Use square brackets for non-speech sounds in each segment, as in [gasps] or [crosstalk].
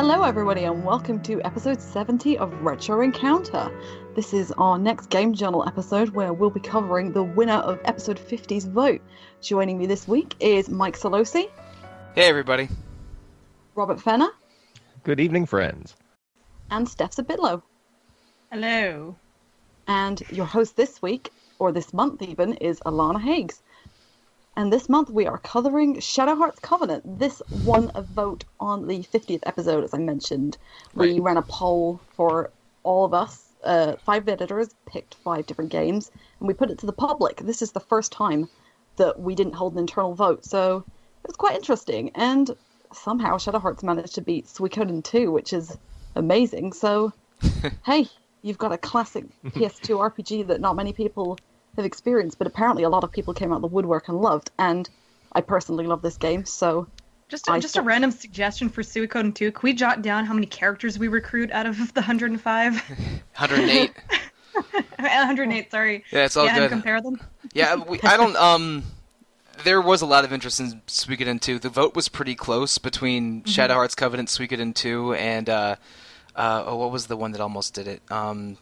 Hello, everybody, and welcome to episode 70 of Retro Encounter. This is our next Game Journal episode where we'll be covering the winner of episode 50's vote. Joining me this week is Mike Solosi, Hey, everybody. Robert Fenner, Good evening, friends. and Steph Zabitlo. Hello. And your host this week, or this month even, is Alana Hagues. And this month we are covering Shadow Hearts Covenant. This won a vote on the 50th episode, as I mentioned. We Right. ran a poll for all of us. Uh, five editors picked five different games, and we put it to the public. This is the first time that we didn't hold an internal vote, so it was quite interesting. And somehow Shadow Hearts managed to beat Suikoden 2, which is amazing. So, [laughs] hey, you've got a classic PS2 RPG that not many people have experienced, but apparently a lot of people came out of the woodwork and loved. And I personally love this game, so Just a, I just a random suggestion for Suikoden 2. Can we jot down how many characters we recruit out of [laughs] the 105? 108. [laughs] 108, [laughs] sorry. Yeah, it's all yeah, and good. compare them. Yeah, we, I don't. Um, there was a lot of interest in Suikoden 2. The vote was pretty close between Shadow Hearts Covenant, Suikoden 2, and uh, uh, oh, what was the one that almost did it? Um,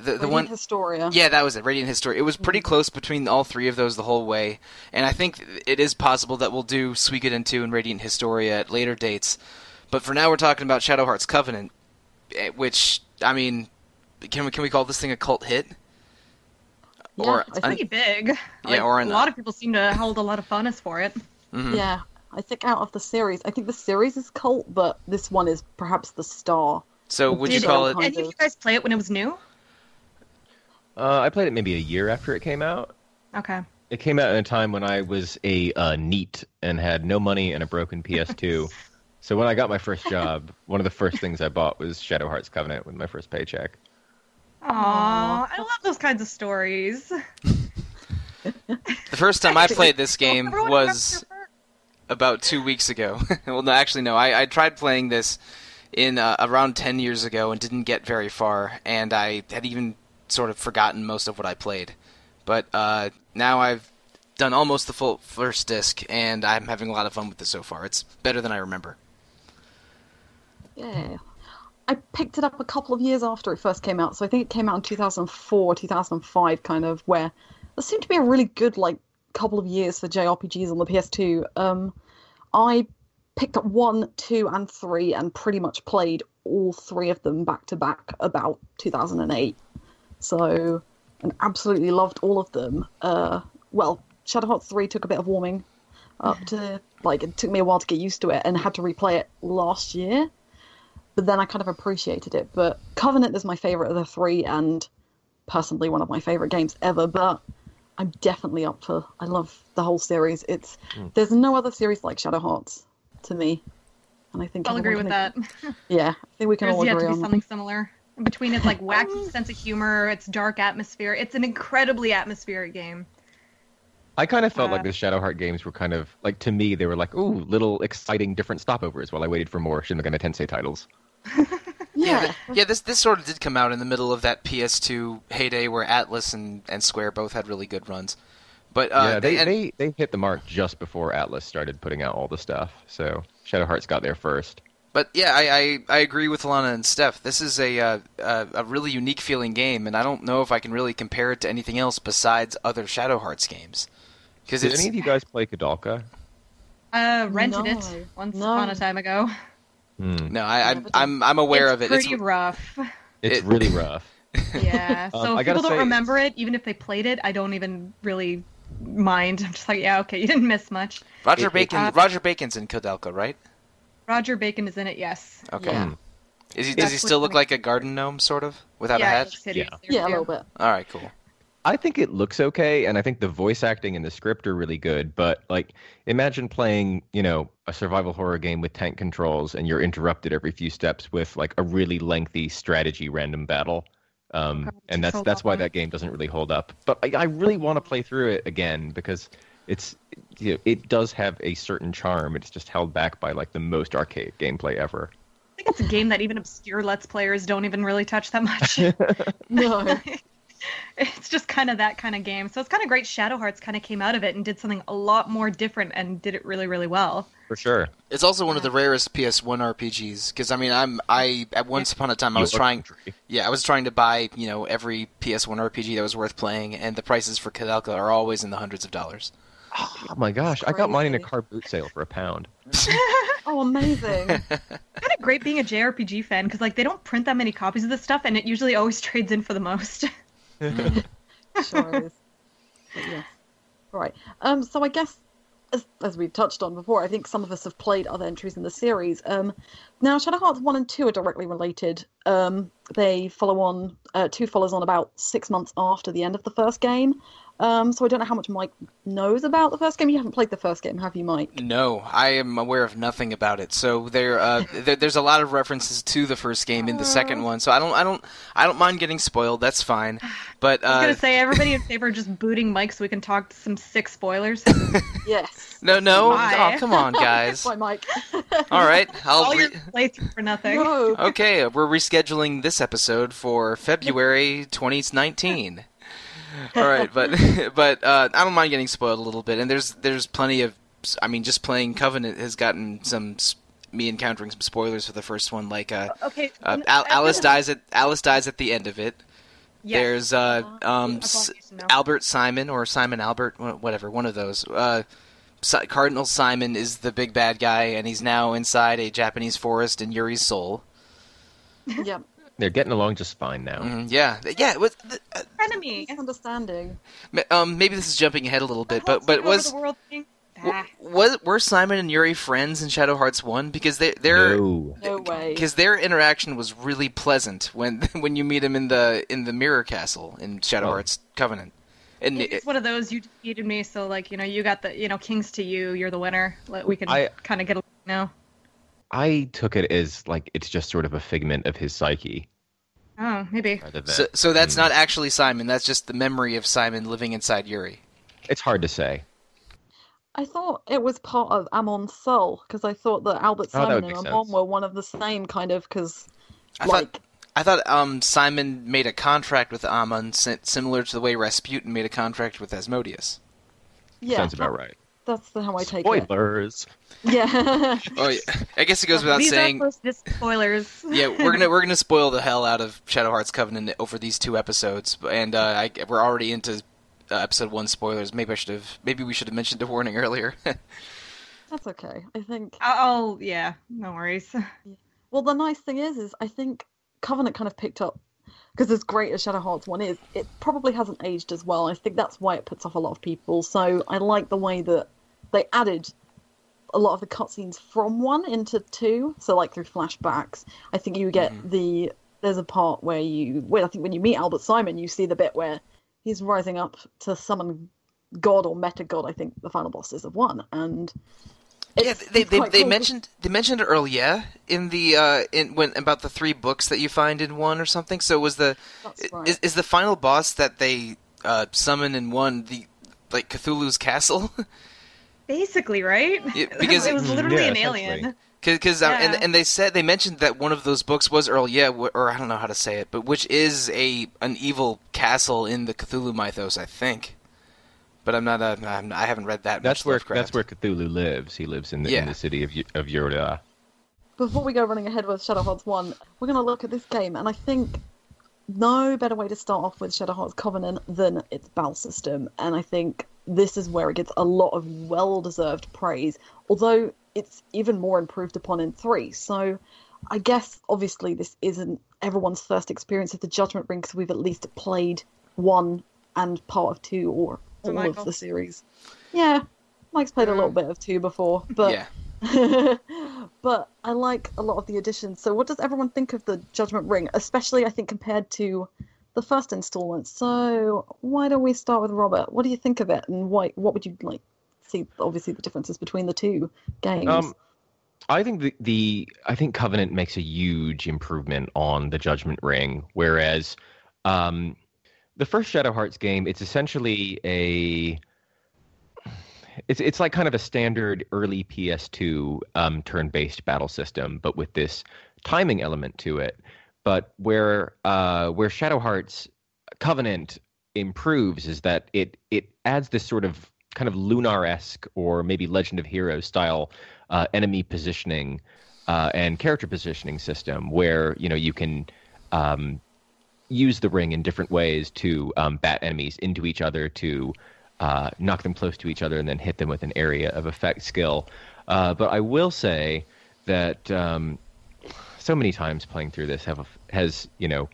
the the, the one. Historia. Yeah, that was it. Radiant Historia. It was pretty close between all three of those the whole way, and I think it is possible that we'll do Suikoden 2 and Radiant Historia at later dates. But for now, we're talking about Shadow Hearts Covenant, eh, which I mean, can we can we call this thing a cult hit? Yeah, or it's think- Pretty big. Like, or a lot of people seem to hold a lot of funness for it. Mhm. Yeah, I think out of the series, I think the series is cult, but this one is perhaps the star. So would you call it? Kind any of of. you guys play it when it was new? Uh, I played it maybe a year after it came out. Okay. It came out in a time when I was a uh, neat and had no money and a broken PS2. [laughs] so when I got my first job, one of the first things I bought was Shadow Hearts Covenant with my first paycheck. Aww, I love those kinds of stories. The first time I played this game was remembers their first- about two weeks ago. [laughs] well, no, actually, no. I, I tried playing this in uh, around ten years ago and didn't get very far, and I had even sort of forgotten most of what I played. But uh, now I've done almost the full first disc, and I'm having a lot of fun with it so far. It's better than I remember. Yeah. I picked it up a couple of years after it first came out, so I think it came out in 2004, 2005, kind of, where there seemed to be a really good, like, couple of years for JRPGs on the PS2. Um, I picked up one, two, and three, and pretty much played all three of them back to back about 2008. So, and absolutely loved all of them. Uh, well, Shadow Hearts 3 took a bit of warming up to, like, it took me a while to get used to it and had to replay it last year but then I kind of appreciated it. But Covenant is my favorite of the three, and personally one of my favorite games ever. But I'm definitely up for. I love the whole series. It's there's no other series like Shadow Hearts to me, and I think I'll agree with can- that. Yeah, I think we can There's all yet agree to be on something similar. In between its like [laughs] wacky sense of humor, its dark atmosphere. It's an incredibly atmospheric game. I kind of felt Uh, like the Shadow Heart games were kind of like to me they were like ooh little exciting different stopovers while I waited for more Shin Megami Tensei titles. [laughs] Yeah, th- yeah. This this sort of did come out in the middle of that PS2 heyday where Atlus and, and Square both had really good runs. But uh, yeah, they, and- they they hit the mark just before Atlus started putting out all the stuff. So Shadow Hearts got there first. But yeah, I, I, I agree with Alana and Steph. This is a, uh, a a really unique feeling game, and I don't know if I can really compare it to anything else besides other Shadow Hearts games. Because Did it's any of you guys play Koudelka? Uh, rented No. it once No. upon a time ago. Hmm. no, I, I I'm I'm aware it's of it. Pretty It's pretty rough. It's It- really [laughs] rough. Yeah. Um, So I if gotta people don't say- remember it, even if they played it, I don't even really mind. [laughs] I'm just like, yeah, okay, you didn't miss much. Roger it- it- Bacon. uh, Roger Bacon's in Koudelka, right? Roger Bacon is in it, yes. Okay. Yeah. Is he, That's does he still look like a garden gnome, sort of, without yeah, a hat? Yeah. yeah, a little bit. All right, cool. I think it looks okay, and I think the voice acting and the script are really good. But like, imagine playing, you know, a survival horror game with tank controls, and you're interrupted every few steps with like a really lengthy strategy random battle. Um, and that's that's why that game doesn't really hold up. But I, I really want to play through it again because it's you know, it does have a certain charm. It's just held back by like the most arcade gameplay ever. I think it's a game that even obscure Let's Players don't even really touch that much. [laughs] [laughs] No, [laughs] it's just kind of that kind of game. So it's kind of great. Shadow Hearts kind of came out of it and did something a lot more different and did it really, really well. For sure. It's also one of the rarest PS1 RPGs because I mean I'm I at once upon a time I was trying yeah I was trying to buy you know every PS1 RPG that was worth playing and the prices for Koudelka are always in the hundreds of dollars. Oh my gosh, I got mine in a car boot sale for a pound. [laughs] Oh, amazing. [laughs] kind of great being a JRPG fan because like they don't print that many copies of this stuff and it usually always [laughs] trades in for the most. sure is. But yes. Right. Um, so I guess, as, as we've touched on before, I think some of us have played other entries in the series. Um, now, Shadow Hearts 1 and 2 are directly related. Um, they follow on, uh, 2 follows on about six months after the end of the first game. Um, so I don't know how much Mike knows about the first game. You haven't played the first game, have you, Mike? No, I am aware of nothing about it. So there, uh, [laughs] there, there's a lot of references to the first game in the second one. So I don't, I don't, I don't mind getting spoiled. That's fine. [sighs] But I was uh, gonna say everybody in [laughs] favor of just booting Mike so we can talk some sick spoilers. [laughs] Yes. no, no, Why? oh come on, guys. Bye, Mike. All right, I'll. All your Re- playthrough for nothing. no. okay, we're rescheduling this episode for February 2019. All right, but [laughs] [laughs] but uh, I don't mind getting spoiled a little bit, and there's there's plenty of. I mean, just playing Covenant has gotten some me encountering some spoilers for the first one, like uh, Okay. uh, Al- Alice dies at Alice dies at the end of it. Yes. There's uh, um, S- Albert Simon or Simon Albert, whatever, one of those. Uh, Si- Cardinal Simon is the big bad guy, and he's now inside a Japanese forest in Yuri's soul. Yeah. They're getting along just fine now. Mm, yeah, yeah. It was, th- uh, enemy. Misunderstanding. ma- um, maybe this is jumping ahead a little bit, but but was the world thing? w- was were Simon and Yuri friends in Shadow Hearts One? Because they they're No. No way. because their interaction was really pleasant when [laughs] when you meet him in the in the Mirror Castle in Shadow Oh. Hearts Covenant. And It's it- one of those you defeated me, so like you know you got the you know kings to you, you're the winner. We can kind of get along now. I took it as like it's just sort of a figment of his psyche. Oh, maybe. So, so that's Mm. not actually Simon. That's just the memory of Simon living inside Yuri. It's hard to say. I thought it was part of Amon's soul because I thought that Albert Oh, that Simon would and make Amon sense. were one of the same kind of because I like thought I thought um, Simon made a contract with Amon si- similar to the way Rasputin made a contract with Asmodeus. yeah Sounds about right. That's the, how I take it. Spoilers. Yeah. [laughs] Oh, yeah. I guess it goes without These saying. are first spoilers. [laughs] yeah, we're gonna we're gonna spoil the hell out of Shadow Hearts Covenant over these two episodes, and uh, I, we're already into uh, episode one spoilers. Maybe I should have maybe we should have mentioned a warning earlier. [laughs] That's okay. I think. Oh yeah, no worries. Well, the nice thing is, is I think Covenant kind of picked up because as great as Shadow Hearts one is, it probably hasn't aged as well. I think that's why it puts off a lot of people. So I like the way that they added a lot of the cutscenes from one into two. So like through flashbacks, I think you get mm-hmm. the there's a part where you where I think when you meet Albert Simon, you see the bit where he's rising up to summon God or Meta God. I think the final boss is of one, and yeah, they they, quite they cool. mentioned they mentioned it earlier in the uh, in when about the three books that you find in one or something. So was the right. is, is the final boss that they uh, summon in one the like Cthulhu's castle? [laughs] Basically, right? Yeah, [laughs] because- it was literally yeah, an alien. Because um, and and they said they mentioned that one of those books was Earl, yeah, or I don't know how to say it, but which is a an evil castle in the Cthulhu mythos, I think. But I'm not. Uh, I'm, I haven't read that. That's much where that's where Cthulhu lives. He lives in the Yeah. in the city of Y- of Yoda. before we go running ahead with Shadow Hearts 1, we're going to look at this game, and I think no better way to start off with Shadow Hearts Covenant than its battle system. And I think this is where it gets a lot of well deserved praise, although it's even more improved upon in 3. So I guess obviously this isn't everyone's first experience of the Judgment Ring because we've at least played 1 and part of 2 or So all Michael. of the series. Yeah, Mike's played a little bit of 2 before, but. yeah. [laughs] but I like a lot of the additions. So, what does everyone think of the Judgment Ring, especially I think compared to the first installment? So, why don't we start with Robert? What do you think of it, and why? What would you like see? Obviously, the differences between the two games. Um, I think the, the I think Covenant makes a huge improvement on the Judgment Ring, whereas um, the first Shadow Hearts game, it's essentially a it's it's like kind of a standard early PS2 um, turn-based battle system, but with this timing element to it. But where uh, where Shadow Hearts Covenant improves is that it it adds this sort of kind of lunar-esque or maybe Legend of Heroes style uh, enemy positioning uh, and character positioning system where you know you can um, use the ring in different ways to um, bat enemies into each other to uh, knock them close to each other and then hit them with an area of effect skill. Uh, but I will say that um, so many times playing through this have has you know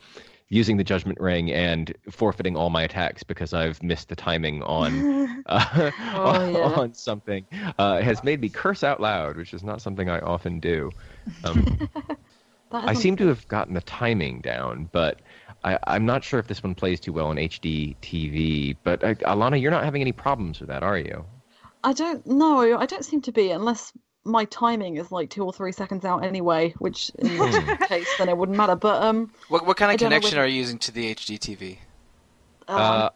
using the judgment ring and forfeiting all my attacks because I've missed the timing on [laughs] uh, Oh, yeah. on something uh, has made me curse out loud, which is not something I often do. Um, [laughs] I seem to have gotten the timing down, but I, I'm not sure if this one plays too well on HD TV. But uh, Alana, you're not having any problems with that, are you? I don't know. I don't seem to be unless my timing is like two or three seconds out anyway, which in Hmm. which case then it wouldn't matter. But um, What what kind of connection whether- are you using to the HD TV? um Uh,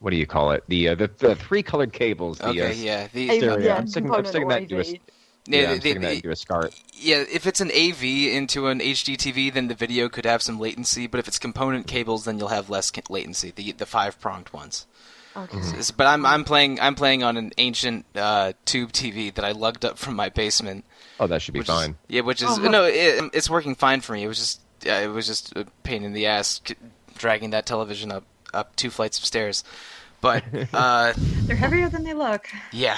what do you call it? The uh, the, the three colored cables. The, Okay, uh, yeah. The, AV, stereo. yeah, I'm sticking- I'm sticking that into a- AV. Yeah, Yeah, I'm the- sticking that a SCART. Yeah, if it's an AV into an HD TV, then the video could have some latency. But if it's component cables, then you'll have less latency. The the five pronged ones. Okay. S- But I'm I'm playing I'm playing on an ancient uh, tube TV that I lugged up from my basement. Oh, that should be fine. Is, yeah, which is Oh. no, it, it's working fine for me. It was just yeah, it was just a pain in the ass dragging that television up up two flights of stairs. But [laughs] uh, They're heavier than they look. yeah,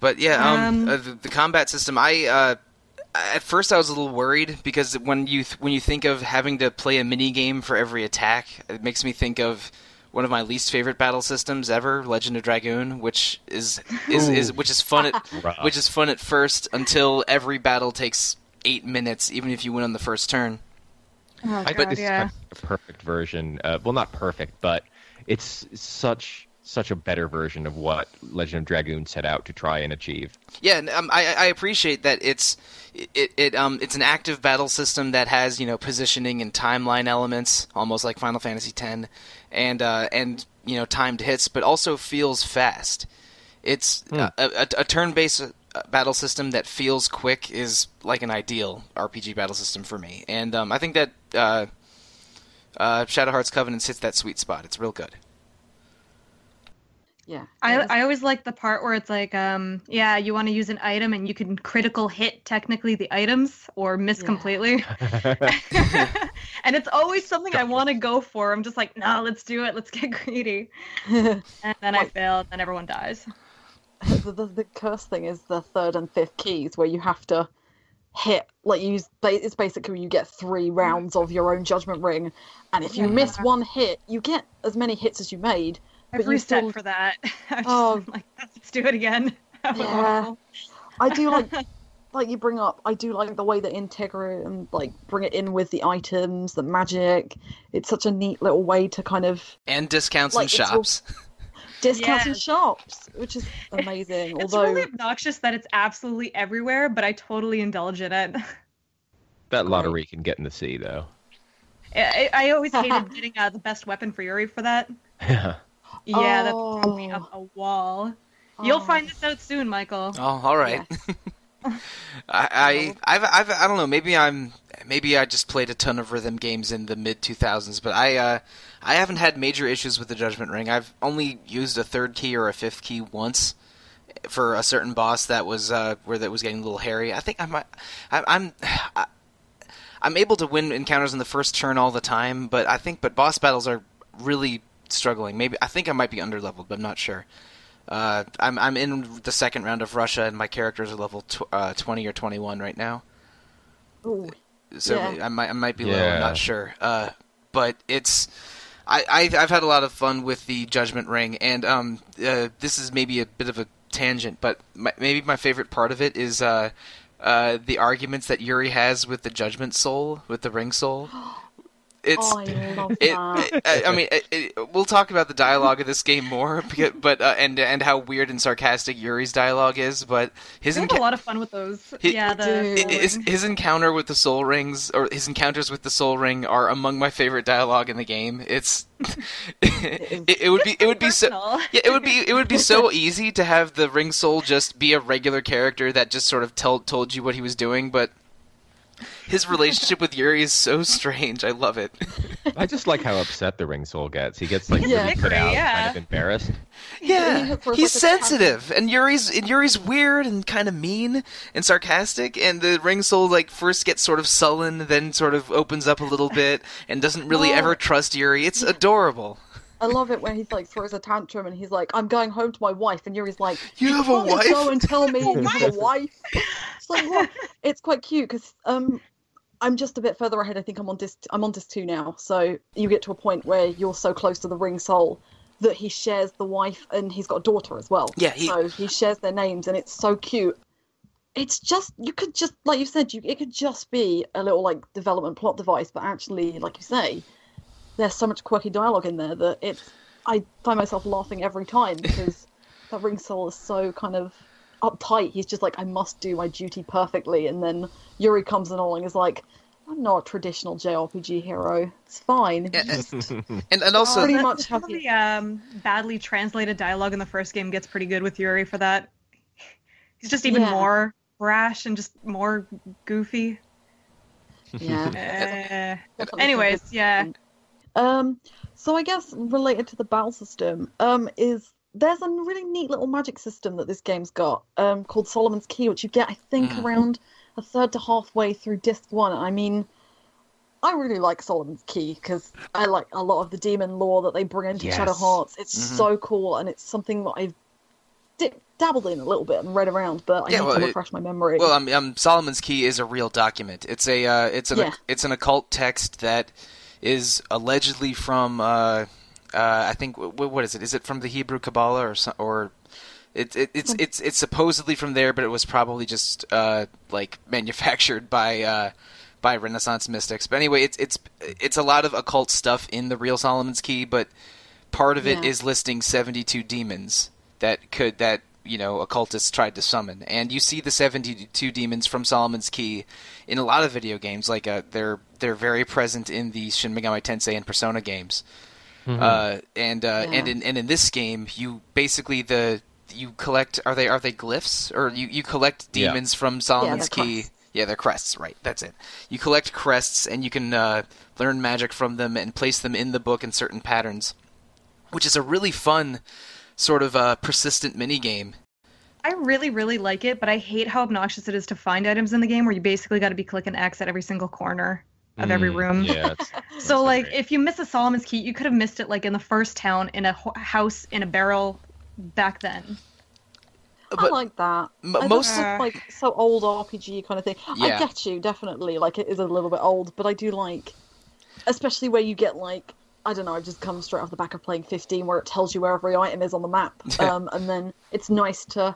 but yeah, um, Um, uh, the, the combat system. I uh, at first I was a little worried because when you th- when you think of having to play a mini game for every attack, it makes me think of one of my least favorite battle systems ever, Legend of Dragoon, which is is, is which is fun at [laughs] which is fun at first until every battle takes eight minutes, even if you win on the first turn. Oh, I God, think this is yeah. kind of a perfect version. Uh, well, not perfect, but it's such such a better version of what Legend of Dragoon set out to try and achieve. Yeah, and, um, I, I appreciate that it's it, it um it's an active battle system that has you know positioning and timeline elements, almost like Final Fantasy X, and uh, and you know timed hits, but also feels fast. It's uh, a, a, a turn-based uh, battle system that feels quick is like an ideal RPG battle system for me, and um, I think that uh, uh, Shadow Hearts Covenant hits that sweet spot. It's real good. Yeah. I, It is- I always like the part where it's like, um, yeah, you want to use an item and you can critical hit technically the items or miss Yeah. completely. [laughs] [laughs] and it's always something I want to go for. I'm just like, no, let's do it. Let's [laughs] get greedy. And then I Like- fail, and everyone dies. the, the, the curse thing is the third and fifth keys where you have to hit like use it's basically you get three rounds of your own judgment ring and if you miss one hit you get as many hits as you made I've But you reset still- for that. [laughs] I'm just Oh. like, let's do it again. [laughs] Yeah. i do like [laughs] like you bring up i do like the way that integra and like bring it in with the items the magic it's such a neat little way to kind of And discounts Like, in it's all- shops. discounts in Yes. shops which is amazing It's although really obnoxious that it's absolutely everywhere, but I totally indulge in it. That lottery can get in the sea, though. I, I always hated getting uh, the best weapon for Yuri for that. Yeah. Yeah, that threw me Oh. up a wall. You'll Oh. find this out soon, Michael. Oh, all right. [laughs] I, I, I've, I've, I don't know. Maybe I'm, maybe I just played a ton of rhythm games in the mid 2000s, but I, uh, I haven't had major issues with the Judgment Ring. I've only used a third key or a fifth key once for a certain boss that was, uh, where that was getting a little hairy. I think I might, I, I'm, I, I'm able to win encounters in the first turn all the time, but I think, but boss battles are really struggling. Maybe I think I might be underleveled, but I'm not sure. Uh, I'm I'm in the second round of Russia, and my characters are level tw- uh, 20 or 21 right now. Ooh. So Yeah. I might I might be low. I'm not sure. Uh, but it's I, I I've had a lot of fun with the Judgment Ring, and um uh, this is maybe a bit of a tangent, but my, maybe my favorite part of it is uh uh the arguments that Yuri has with the Judgment Soul, with the Ring Soul. [gasps] [gasps] It's oh, I love it, that. I, I mean, it, it, we'll talk about the dialogue of this game more, [laughs] because, but uh, and and how weird and sarcastic Yuri's dialogue is. But his I had a lot of fun with those. He- yeah, the his, his encounter with the Soul Rings, or his encounters with the Soul Ring, are among my favorite dialogue in the game. It's [laughs] it, it would be it would be so yeah it would be it would be so easy to have the Ring Soul just be a regular character that just sort of told told you what he was doing, but His relationship with Yuri is so strange. I love it. I just like how upset the ring soul gets. He gets like Yeah. really put out, Yeah. kind of embarrassed. Yeah, He throws, he's like, a sensitive, and Yuri's and Yuri's weird and kind of mean and sarcastic. And the ring soul like first gets sort of sullen, then sort of opens up a little bit, and doesn't really No. ever trust Yuri. It's adorable. I love it when he's like throws a tantrum and he's like, "I'm going home to my wife," and Yuri's like, You have a can't wife? Go and tell me you have a [laughs] wife." It's like, what? It's quite cute because um, I'm just a bit further ahead. I think I'm on disc. I'm on disc two now, so you get to a point where you're so close to the ring soul that he shares the wife and he's got a daughter as well. Yeah, he- so he shares their names and it's so cute. It's just you could just like you said, you it could just be a little like development plot device, but actually, like you say, there's so much quirky dialogue in there that it's I find myself laughing every time because [laughs] that ring soul is so kind of uptight. He's just like, I must do my duty perfectly, and then Yuri comes along and is like, I'm not a traditional JRPG hero. It's fine. Yeah, Just- [laughs] and and also Pretty much some have of the um, badly translated dialogue in the first game gets pretty good with Yuri for that. He's just even Yeah. more brash and just more goofy. yeah. [laughs] Uh, anyways, yeah. Um, so I guess related to the battle system, um, is there's a really neat little magic system that this game's got, um, called Solomon's Key, which you get, I think, Mhm. around a third to halfway through disc one. I mean, I really like Solomon's Key because I like a lot of the demon lore that they bring into Shadow Hearts. It's Mhm. so cool, and it's something that I've di- dabbled in a little bit and read around, but I Yeah, need well, to it- my memory. Well, um, um, Solomon's Key is a real document. It's a uh, it's an Yeah. it's an occult text that is allegedly from uh, uh, I think w- what is it? Is it from the Hebrew Kabbalah or some, or it, it, it's it's it's supposedly from there, but it was probably just uh, like [laughs] manufactured by uh, by Renaissance mystics. But anyway, it's it's it's a lot of occult stuff in the real Solomon's Key, but part of it Yeah. is listing 72 demons that could that you know occultists tried to summon and you see the 72 demons from Solomon's Key in a lot of video games like uh, they're they're very present in the Shin Megami Tensei and Persona games uh, and uh, and in and in this game you basically the you collect are they are they glyphs or you you collect Yeah. demons from Solomon's they're Key crests. yeah, they're crests, right? That's it. You collect crests, and you can uh, learn magic from them and place them in the book in certain patterns, which is a really fun sort of uh, persistent mini game. I really, really like it, but I hate how obnoxious it is to find items in the game where you basically got to be clicking X at every single corner of every Mm, room. Yeah. [laughs] it's- So like great. if you miss a Solomon's Key, you could have missed it like in the first town in a ho- house in a barrel back then. I But like that. m- I most most like so old RPG kind of thing. Yeah. I get you definitely. Like it is a little bit old, but I do like, especially where you get like I don't know. I've just come straight off the back of playing 15, where it tells you where every item is on the map, [laughs] um, and then it's nice to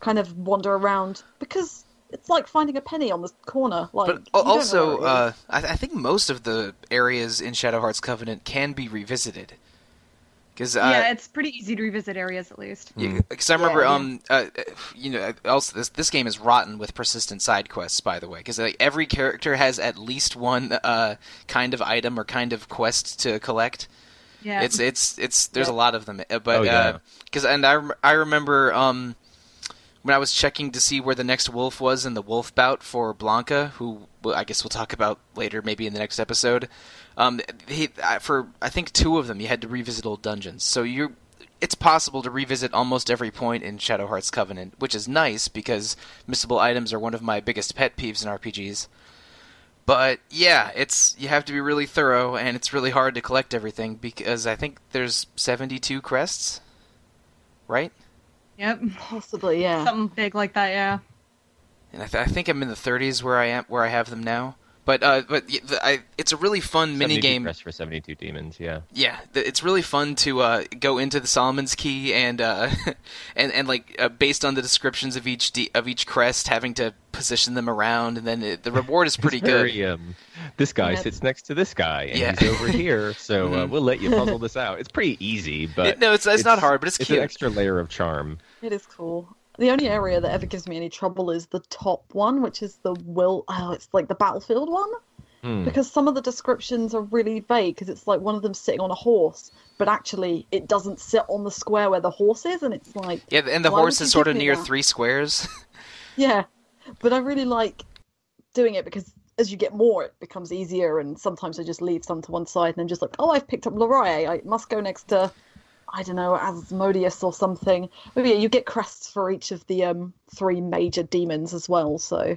kind of wander around because it's like finding a penny on the corner. Like, but you don't know also, where it is. uh, I, I think most of the areas in Shadow Hearts Covenant can be revisited. Because yeah, it's pretty easy to revisit areas at least. Because I remember, Yeah, yeah. um, uh, uh, you know, also this this game is rotten with persistent side quests. By the way, because like every character has at least one uh kind of item or kind of quest to collect. Yeah. It's it's it's there's a lot of them, uh, but Oh, yeah. because and I I remember um when I was checking to see where the next wolf was in the wolf bout for Blanca, who well, I guess we'll talk about later, maybe in the next episode. Um, he, for I think two of them, you had to revisit old dungeons, so you it's possible to revisit almost every point in Shadow Hearts Covenant, which is nice because missable items are one of my biggest pet peeves in RPGs. But yeah, it's you have to be really thorough, and it's really hard to collect everything because I think there's 72 crests, right? Yep. possibly, yeah. Something big like that, yeah. And I, th- I think I'm in the 30s where I am, where I have them now. But uh, but the, I, it's a really fun mini game. press for 72 demons, yeah. Yeah, th- it's really fun to uh, go into the Solomon's Key and uh, [laughs] and and like uh, based on the descriptions of each de- of each crest, having to position them around, and then it, the reward is pretty It's good. very, um, this guy Yeah, sits next to this guy, and Yeah. he's over [laughs] here, so uh, Mhm. we'll let you puzzle [laughs] this out. It's pretty easy, but It- no, it's, it's not hard, but it's, it's cute. an extra layer of charm. It is cool. The only area that ever gives me any trouble is the top one, which is the will. Oh, it's like the battlefield one. Hmm. because some of the descriptions are really vague because it's like one of them sitting on a horse but actually it doesn't sit on the square where the horse is and it's like yeah, and the horse is sort of near that? three squares. [laughs] yeah but i really like doing it because as you get more, it becomes easier, and sometimes I just leave some to one side and I'm just like, oh, I've picked up Lorelei. I must go next to, I don't know, Asmodeus or something. But yeah, you get crests for each of the um three major demons as well. So.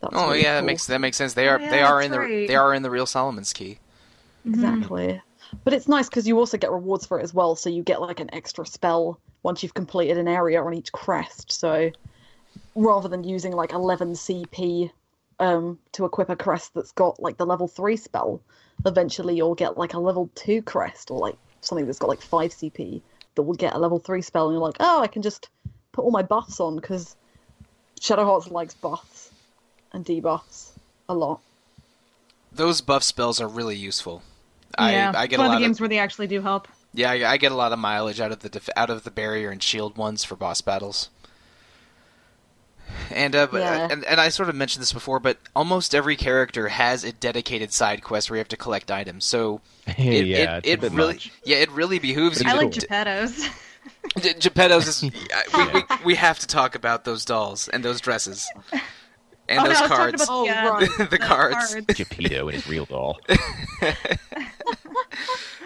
That's Oh really yeah, that makes that makes sense. They are yeah, they are in the right. they are in the real Solomon's Key. Exactly. But it's nice because you also get rewards for it as well. So you get like an extra spell once you've completed an area on each crest. So rather than using like 11 CP um, to equip a crest that's got like the level 3 spell, eventually you'll get like a level 2 crest or like something that's got like 5 CP that will get a level 3 spell. And you're like, oh, I can just put all my buffs on because Shadow Hearts likes buffs and debuffs a lot. Those buff spells are really useful. yeah, I I get one a lot of the games of where they actually do help. yeah I, I get a lot of mileage out of the def- out of the barrier and shield ones for boss battles. And uh, but, Yeah. and and I sort of mentioned this before, but almost every character has a dedicated side quest where you have to collect items. So [laughs] it, yeah, it, it's a it bit really much. yeah it really behooves you I like. Geppetto's. [laughs] G- Geppetto's is [laughs] we, we, we have to talk about those dolls and those dresses and oh, those no, cards. about Oh, uh, right. The cards. Geppetto and his real doll.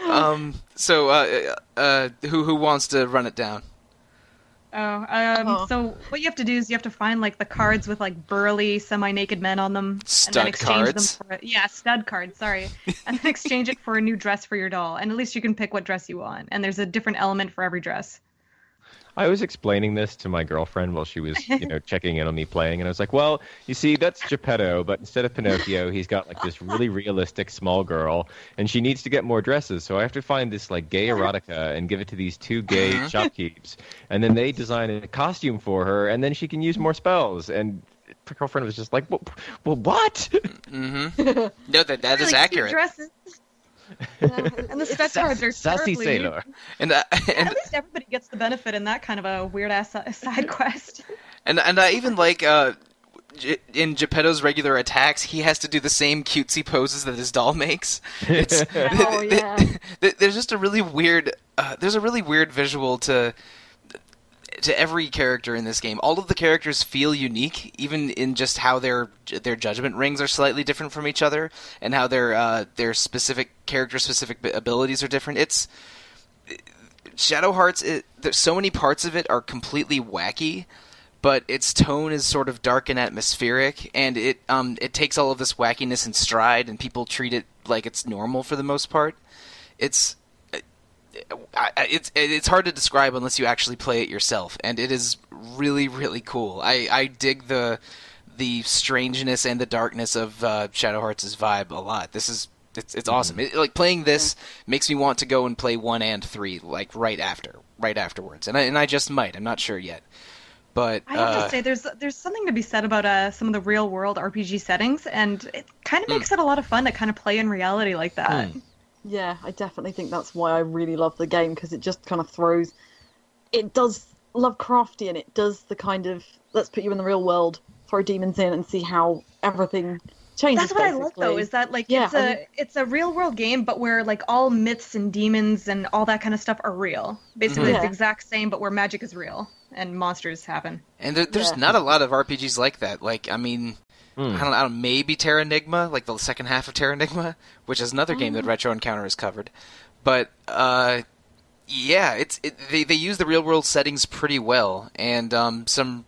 um. So, uh, uh, who who wants to run it down? Oh, um, Oh. so what you have to do is you have to find like the cards with like burly, semi-naked men on them, and then exchange cards? them for a, yeah, stud cards. Sorry, and then [laughs] exchange it for a new dress for your doll, and at least you can pick what dress you want. And there's a different element for every dress. I was explaining this to my girlfriend while she was, you know, [laughs] checking in on me playing, and I was like, "Well, you see, that's Geppetto, but instead of Pinocchio, he's got like this really realistic small girl, and she needs to get more dresses. So I have to find this like gay erotica and give it to these two gay Uh-huh. shopkeepers, and then they design a costume for her, and then she can use more spells." And my girlfriend was just like, "Well, well what?" Mm-hmm. No, that that is Really cute accurate. Dresses. And the [laughs] stud cards are Sassy terribly- sailor. And uh, [laughs] and At least everybody gets the benefit in that kind of a weird ass side [laughs] quest. and and I even like uh. In Geppetto's regular attacks, he has to do the same cutesy poses that his doll makes. It's, Oh, yeah. there's just a really weird. Uh, there's a really weird visual to to every character in this game. All of the characters feel unique, even in just how their their judgment rings are slightly different from each other, and how their uh, their specific character specific abilities are different. It's Shadow Hearts. It, there's so many parts of it are completely wacky, but its tone is sort of dark and atmospheric, and it um it takes all of this wackiness in stride, and people treat it like it's normal for the most part. It's it's it's hard to describe unless you actually play it yourself, and it is really really cool. I, I dig the the strangeness and the darkness of uh, Shadow Hearts' vibe a lot. This is it's it's awesome. It, like playing this makes me want to go and play one and three like right after, right afterwards, and I and I just might. I'm not sure yet, but I have uh, to say, there's there's something to be said about uh, some of the real world RPG settings, and it kind Hmm. of makes it a lot of fun to kind of play in reality like that. Yeah, I definitely think that's why I really love the game because it just kind of throws. It does Lovecraftian. It does the kind of let's put you in the real world, throw demons in, and see how everything changes. That's what I love though, is that like Yeah, it's I a mean- it's a real world game, but where like all myths and demons and all that kind of stuff are real. Basically, it's Yeah. the exact same, but where magic is real and monsters happen. and there, there's Yeah. not a lot of RPGs like that. Like I mean. Hmm. I don't, I don't maybe Terranigma, like the second half of Terranigma, which is another game that Retro Encounter has covered. But uh, yeah, it's it, they they use the real world settings pretty well, and um, some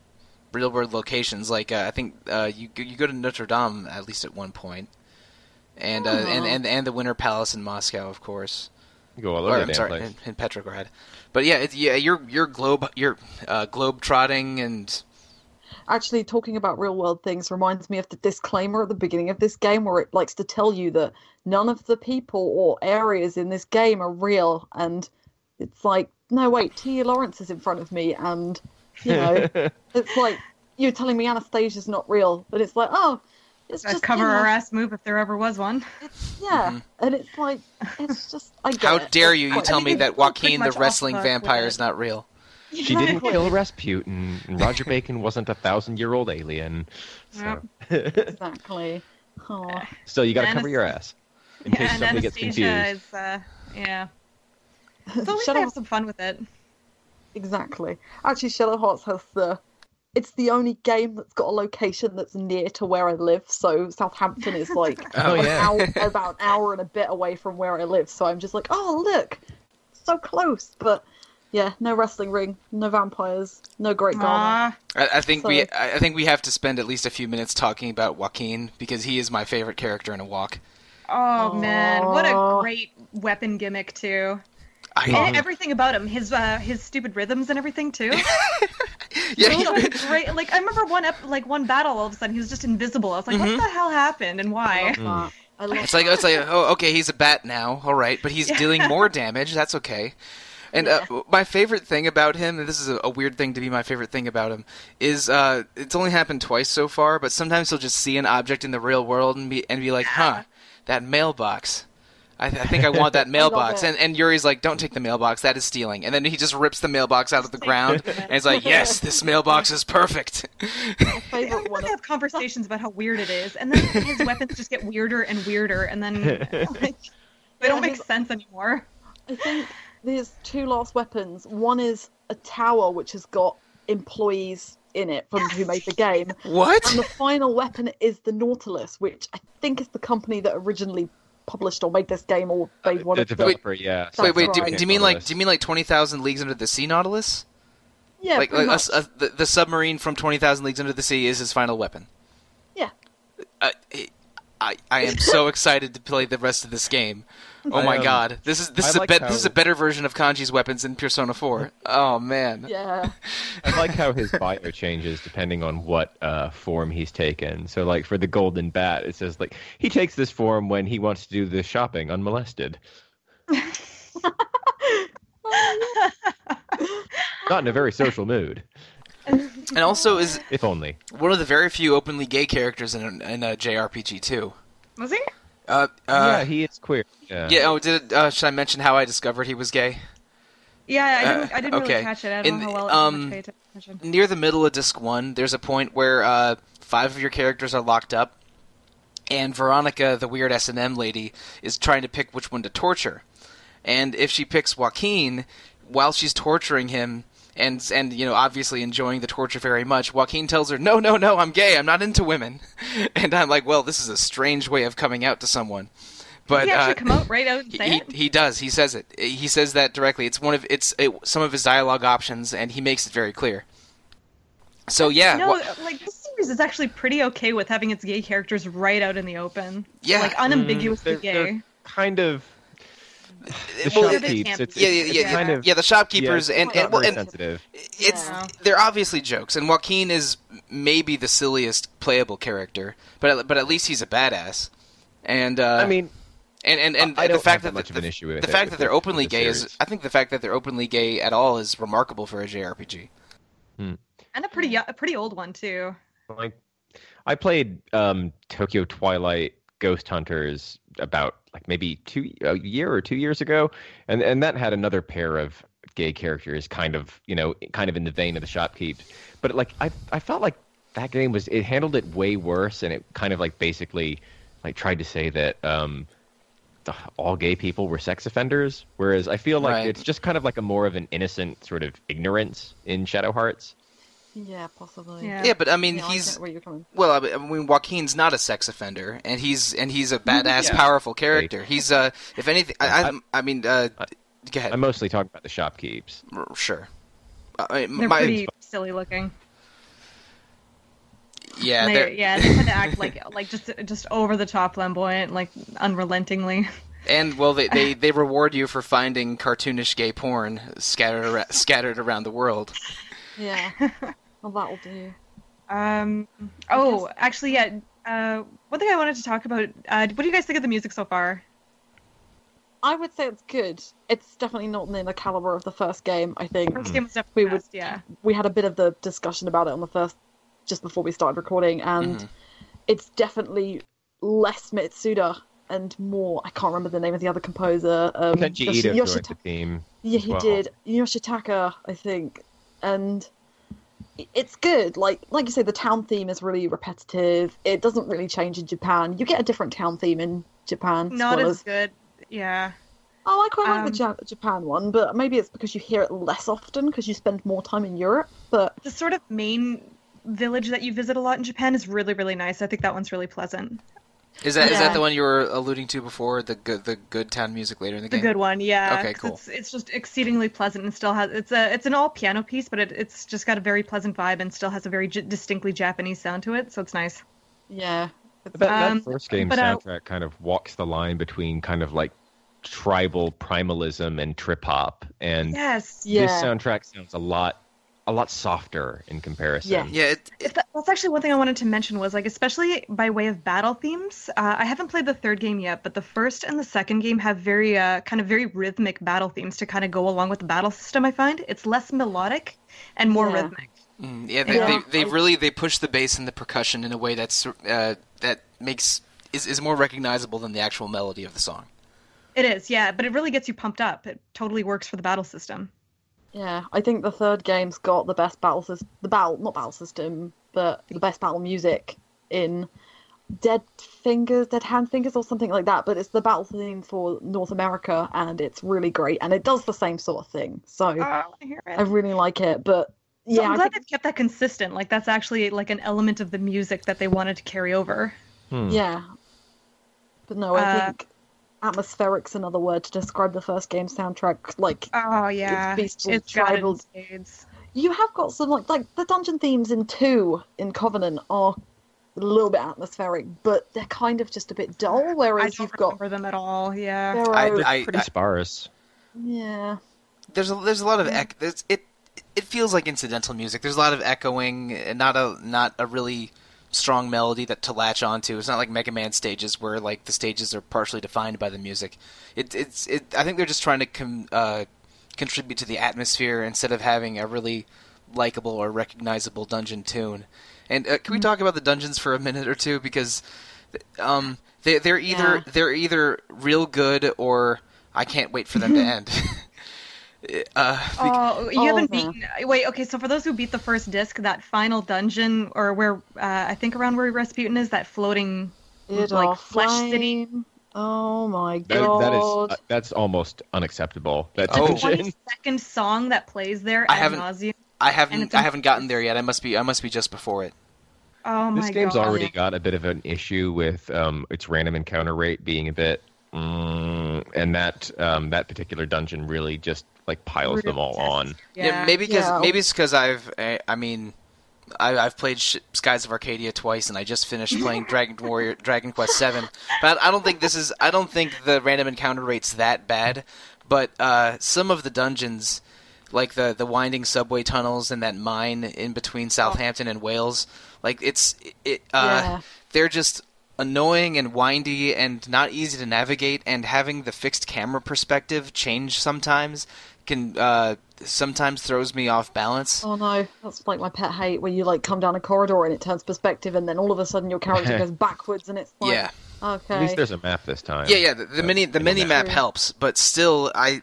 real world locations. Like uh, I think uh, you you go to Notre Dame at least at one point, and uh, and, Oh. and and the Winter Palace in Moscow, of course. You go all Or, over I'm sorry, in, in Petrograd. But yeah, it's, yeah, you're you're globe you're uh, globe trotting and Actually, talking about real world things reminds me of the disclaimer at the beginning of this game where it likes to tell you that none of the people or areas in this game are real. And it's like, no, wait, Tia Lawrence is in front of me. And, you know, [laughs] it's like, you're telling me Anastasia's not real. But it's like, oh, it's That's just. cover you know, our ass move if there ever was one. Yeah. Mhm. And it's like, it's just. I get How it. dare you? You quite- tell me that Joaquin, the wrestling the hook with vampire, is not real. She didn't [laughs] kill Rasputin, and Roger Bacon wasn't a thousand-year-old alien. So, [laughs] Exactly. Oh. still, you got to And cover your ass in Yeah, case and somebody gets Anastasia confused. is, uh, yeah. [laughs] So at least Shadow have some fun with it. Exactly. Actually, Shadow Hearts has the it's the only game that's got a location that's near to where I live. So Southampton is like Oh, an yeah. hour, about an hour and a bit away from where I live. So I'm just like, oh look, so close. But yeah, no wrestling ring, no vampires, no great garden. I, I think we So- I I think we have to spend at least a few minutes talking about Joaquin because he is my favorite character in a walk. Oh man, what a great weapon gimmick too. I, And everything about him, his uh, his stupid rhythms and everything too. [laughs] yeah, So he- [laughs] great. Like I remember one ep- like one battle, all of a sudden he was just invisible. I was like, Mhm. what the hell happened and I why? love that. I love It's like it's like oh okay he's a bat now all right but he's [laughs] Yeah. dealing more damage that's okay. And uh, my favorite thing about him, and this is a, a weird thing to be my favorite thing about him, is uh, it's only happened twice so far. But sometimes he'll just see an object in the real world and be and be like, "Huh, that mailbox. I, th- I think I want that [laughs] mailbox." and and Yuri's like, "Don't take the mailbox. That is stealing." And then he just rips the mailbox out of the [laughs] ground, and it's like, "Yes, this mailbox is perfect." My I [laughs] favorite one. to have conversations about how weird it is, and then his weapons just get weirder and weirder, and then like, they don't make his- sense anymore. I think there's two last weapons. One is a tower which has got employees in it from who made the game, what? and the final weapon is the Nautilus, which I think is the company that originally published or made this game or made uh, one the of the developer, yeah. That's Wait, wait. Do, right. do you mean like do you mean like twenty thousand leagues under the sea, Nautilus? yeah, like like much. a, a, the, the submarine from 20,000 Leagues Under the Sea is his final weapon. yeah. I, I, I am so [laughs] excited to play the rest of this game. [laughs] Oh I, my um, god, this is this I is a like bet this is a better version of Kanji's weapons in Persona 4. [laughs] Oh man. Yeah, [laughs] I like how his bio changes depending on what uh, form he's taken. So, like for the golden bat, it says like he takes this form when he wants to do the shopping unmolested. Not in a very social mood, And also is if only. one of the very few openly gay characters in a, in a JRPG too. Was he? Uh, yeah, uh, he is queer. Yeah. yeah. Oh, did uh, should I mention how I discovered he was gay? Yeah, I Uh, didn't. I didn't okay. really catch it. I don't In- know how well how um, much paid attention. near the middle of disc one, there's a point where uh, five of your characters are locked up, and Veronica, the weird S and M lady, is trying to pick which one to torture. And if she picks Joaquin, while she's torturing him, and and you know obviously enjoying the torture very much, Joaquin tells her, "No, no, no, I'm gay. I'm not into women." [laughs] And I'm like, "Well, this is a strange way of coming out to someone." But he actually uh, come out right out and say he, it. he does. He says it. He says that directly. It's one of it's it, some of his dialogue options, and he makes it very clear. So yeah, no, wha- like this series is actually pretty okay with having its gay characters right out in the open. Yeah. like unambiguously Mm, they're- they're gay. Kind of. The well, They're a bit shopkeepers. campy. It's, yeah, yeah, it's yeah, kind of yeah. The shopkeepers yeah, and it's and, not well, very and sensitive. it's Yeah. they're obviously jokes, and Joaquin is maybe the silliest playable character, but at- but at least he's a badass. And uh, I mean, and and, and I the don't fact have that much the, of an issue with the it, fact with that they're openly with the gay is I think the fact that they're openly gay at all is remarkable for a JRPG. and a pretty a pretty old one too. like I played um, Tokyo Twilight Ghost Hunters about like maybe two a year or two years ago, and and that had another pair of gay characters, kind of you know, kind of in the vein of the shopkeep. But like I I felt like that game was it handled it way worse, and it kind of like basically like tried to say that um, all gay people were sex offenders, whereas I feel like Right. it's just kind of like a more of an innocent sort of ignorance in Shadow Hearts. Yeah, possibly. Yeah. Yeah, but I mean Yeah, he's get where you're. Well, I mean, Joaquin's not a sex offender, and he's and he's a [laughs] badass, Yeah. powerful character. He's uh, if anything, I, I, I mean, uh, I- go ahead. I'm mostly talking about the shopkeeps. Sure. Uh, I mean, They're my, pretty silly looking. yeah, They- they're, yeah, they tend to act like [laughs] like just just over the top flamboyant, like unrelentingly. and well, they, they [laughs] they reward you for finding cartoonish gay porn scattered ar- scattered around the world. Yeah. [laughs] well, that'll do. Um. Oh, actually, yeah. Uh, one thing I wanted to talk about. Uh, what do you guys think of the music so far? I would say it's good. It's definitely not in the caliber of the first game. I think First game was definitely We would- best, yeah. we had a bit of the discussion about it on the first, just before we started recording, and Mhm. it's definitely less Mitsuda and more. I can't remember the name of the other composer. Um, Kenji Yoshi- Yoshita- the team. Yeah, he well. did. Yoshitaka, I think, and it's good. Like like you say, the town theme is really repetitive. It doesn't really change in Japan. You get a different town theme in Japan. Not spoilers. as good. Yeah. Oh, I quite like the Um, ja- Japan one, but maybe it's because you hear it less often because you spend more time in Europe. But The sort of main village that you visit a lot in Japan is really really nice. I think that one's really pleasant. Is that is that Yeah. the one you were alluding to before? The good the good town music later in the The game. The good one, yeah. Okay, 'cause cool. It's, it's just exceedingly pleasant and still has it's a it's an all piano piece, but it, it's just got a very pleasant vibe and still has a very j- distinctly Japanese sound to it. So it's nice. Yeah. That, that Um, first game but, uh, soundtrack kind of walks the line between kind of like tribal primalism and trip hop, and Yes. Yeah. this soundtrack sounds a lot, a lot softer in comparison. Yeah. Yeah, it, If that, that's actually one thing I wanted to mention was like especially by way of battle themes. Uh, I haven't played the third game yet, but the first and the second game have very uh, kind of very rhythmic battle themes to kind of go along with the battle system. I find it's less melodic and more Yeah. rhythmic. mm, yeah, they, Yeah. they they really they push the bass and the percussion in a way that's uh, that makes is, is more recognizable than the actual melody of the song. It is, yeah, but it really gets you pumped up. It totally works for the battle system. Yeah, I think the third game's got the best battle system, the battle, not battle system, but the best battle music in Dead Fingers, Dead Hand Fingers, or something like that. But it's the battle theme for North America, and it's really great, and it does the same sort of thing. So Oh, I. I really like it. But So yeah, I'm glad think, they've kept that consistent. Like that's actually like an element of the music that they wanted to carry over. Hmm. yeah. But no, I Uh, think atmospheric's another word to describe the first game soundtrack. Like Oh yeah, peaceful, it's got it in tribal- spades. you have got some like like the dungeon themes in two in Covenant are a little bit atmospheric, but they're kind of just a bit dull. I Whereas don't you've got remember them at all. Yeah. Pharaoh, I- They're I- pretty I- sparse. yeah, There's a there's a lot of Yeah. ec- it it feels like incidental music. There's a lot of echoing, and not a not a really strong melody that to latch onto. It's not like Mega Man stages where like the stages are partially defined by the music. It it's it. I think they're just trying to com, uh, contribute to the atmosphere instead of having a really likable or recognizable dungeon tune. And uh, can we talk about the dungeons for a minute or two because um they they're either Yeah. they're either real good or I can't wait for them to [laughs] end. [laughs] uh, Oh, you Oh, haven't yeah. beaten. Wait, okay. So for those who beat the first disc, that final dungeon, or where uh, I think around where Rasputin is, that floating it like are flesh city. Oh my That, that is god! uh, that's almost unacceptable. That Oh. dungeon. Second song that plays there I haven't- nauseum. I haven't I haven't gotten there yet. I must be I must be just before it. Oh my this game's god. already got a bit of an issue with um, its random encounter rate being a bit, mm, and that um, that particular dungeon really just like piles them all on. Yeah. maybe because Yeah. maybe it's because I've I, I mean I, I've played Sh- Skies of Arcadia twice, and I just finished playing [laughs] Dragon Warrior Dragon Quest Seven. But I don't think this is I don't think the random encounter rate's that bad. But uh, some of the dungeons, like the the winding subway tunnels and that mine in between Southampton and Wales, like it's it uh, Yeah. they're just annoying and windy and not easy to navigate and having the fixed camera perspective change sometimes can uh, sometimes throws me off balance. Oh no, that's like my pet hate where you like come down a corridor and it turns perspective, and then all of a sudden your character [laughs] goes backwards, and it's like, Yeah. okay, At least there's a map this time. Yeah, yeah. The, the mini the mini map helps, but still, I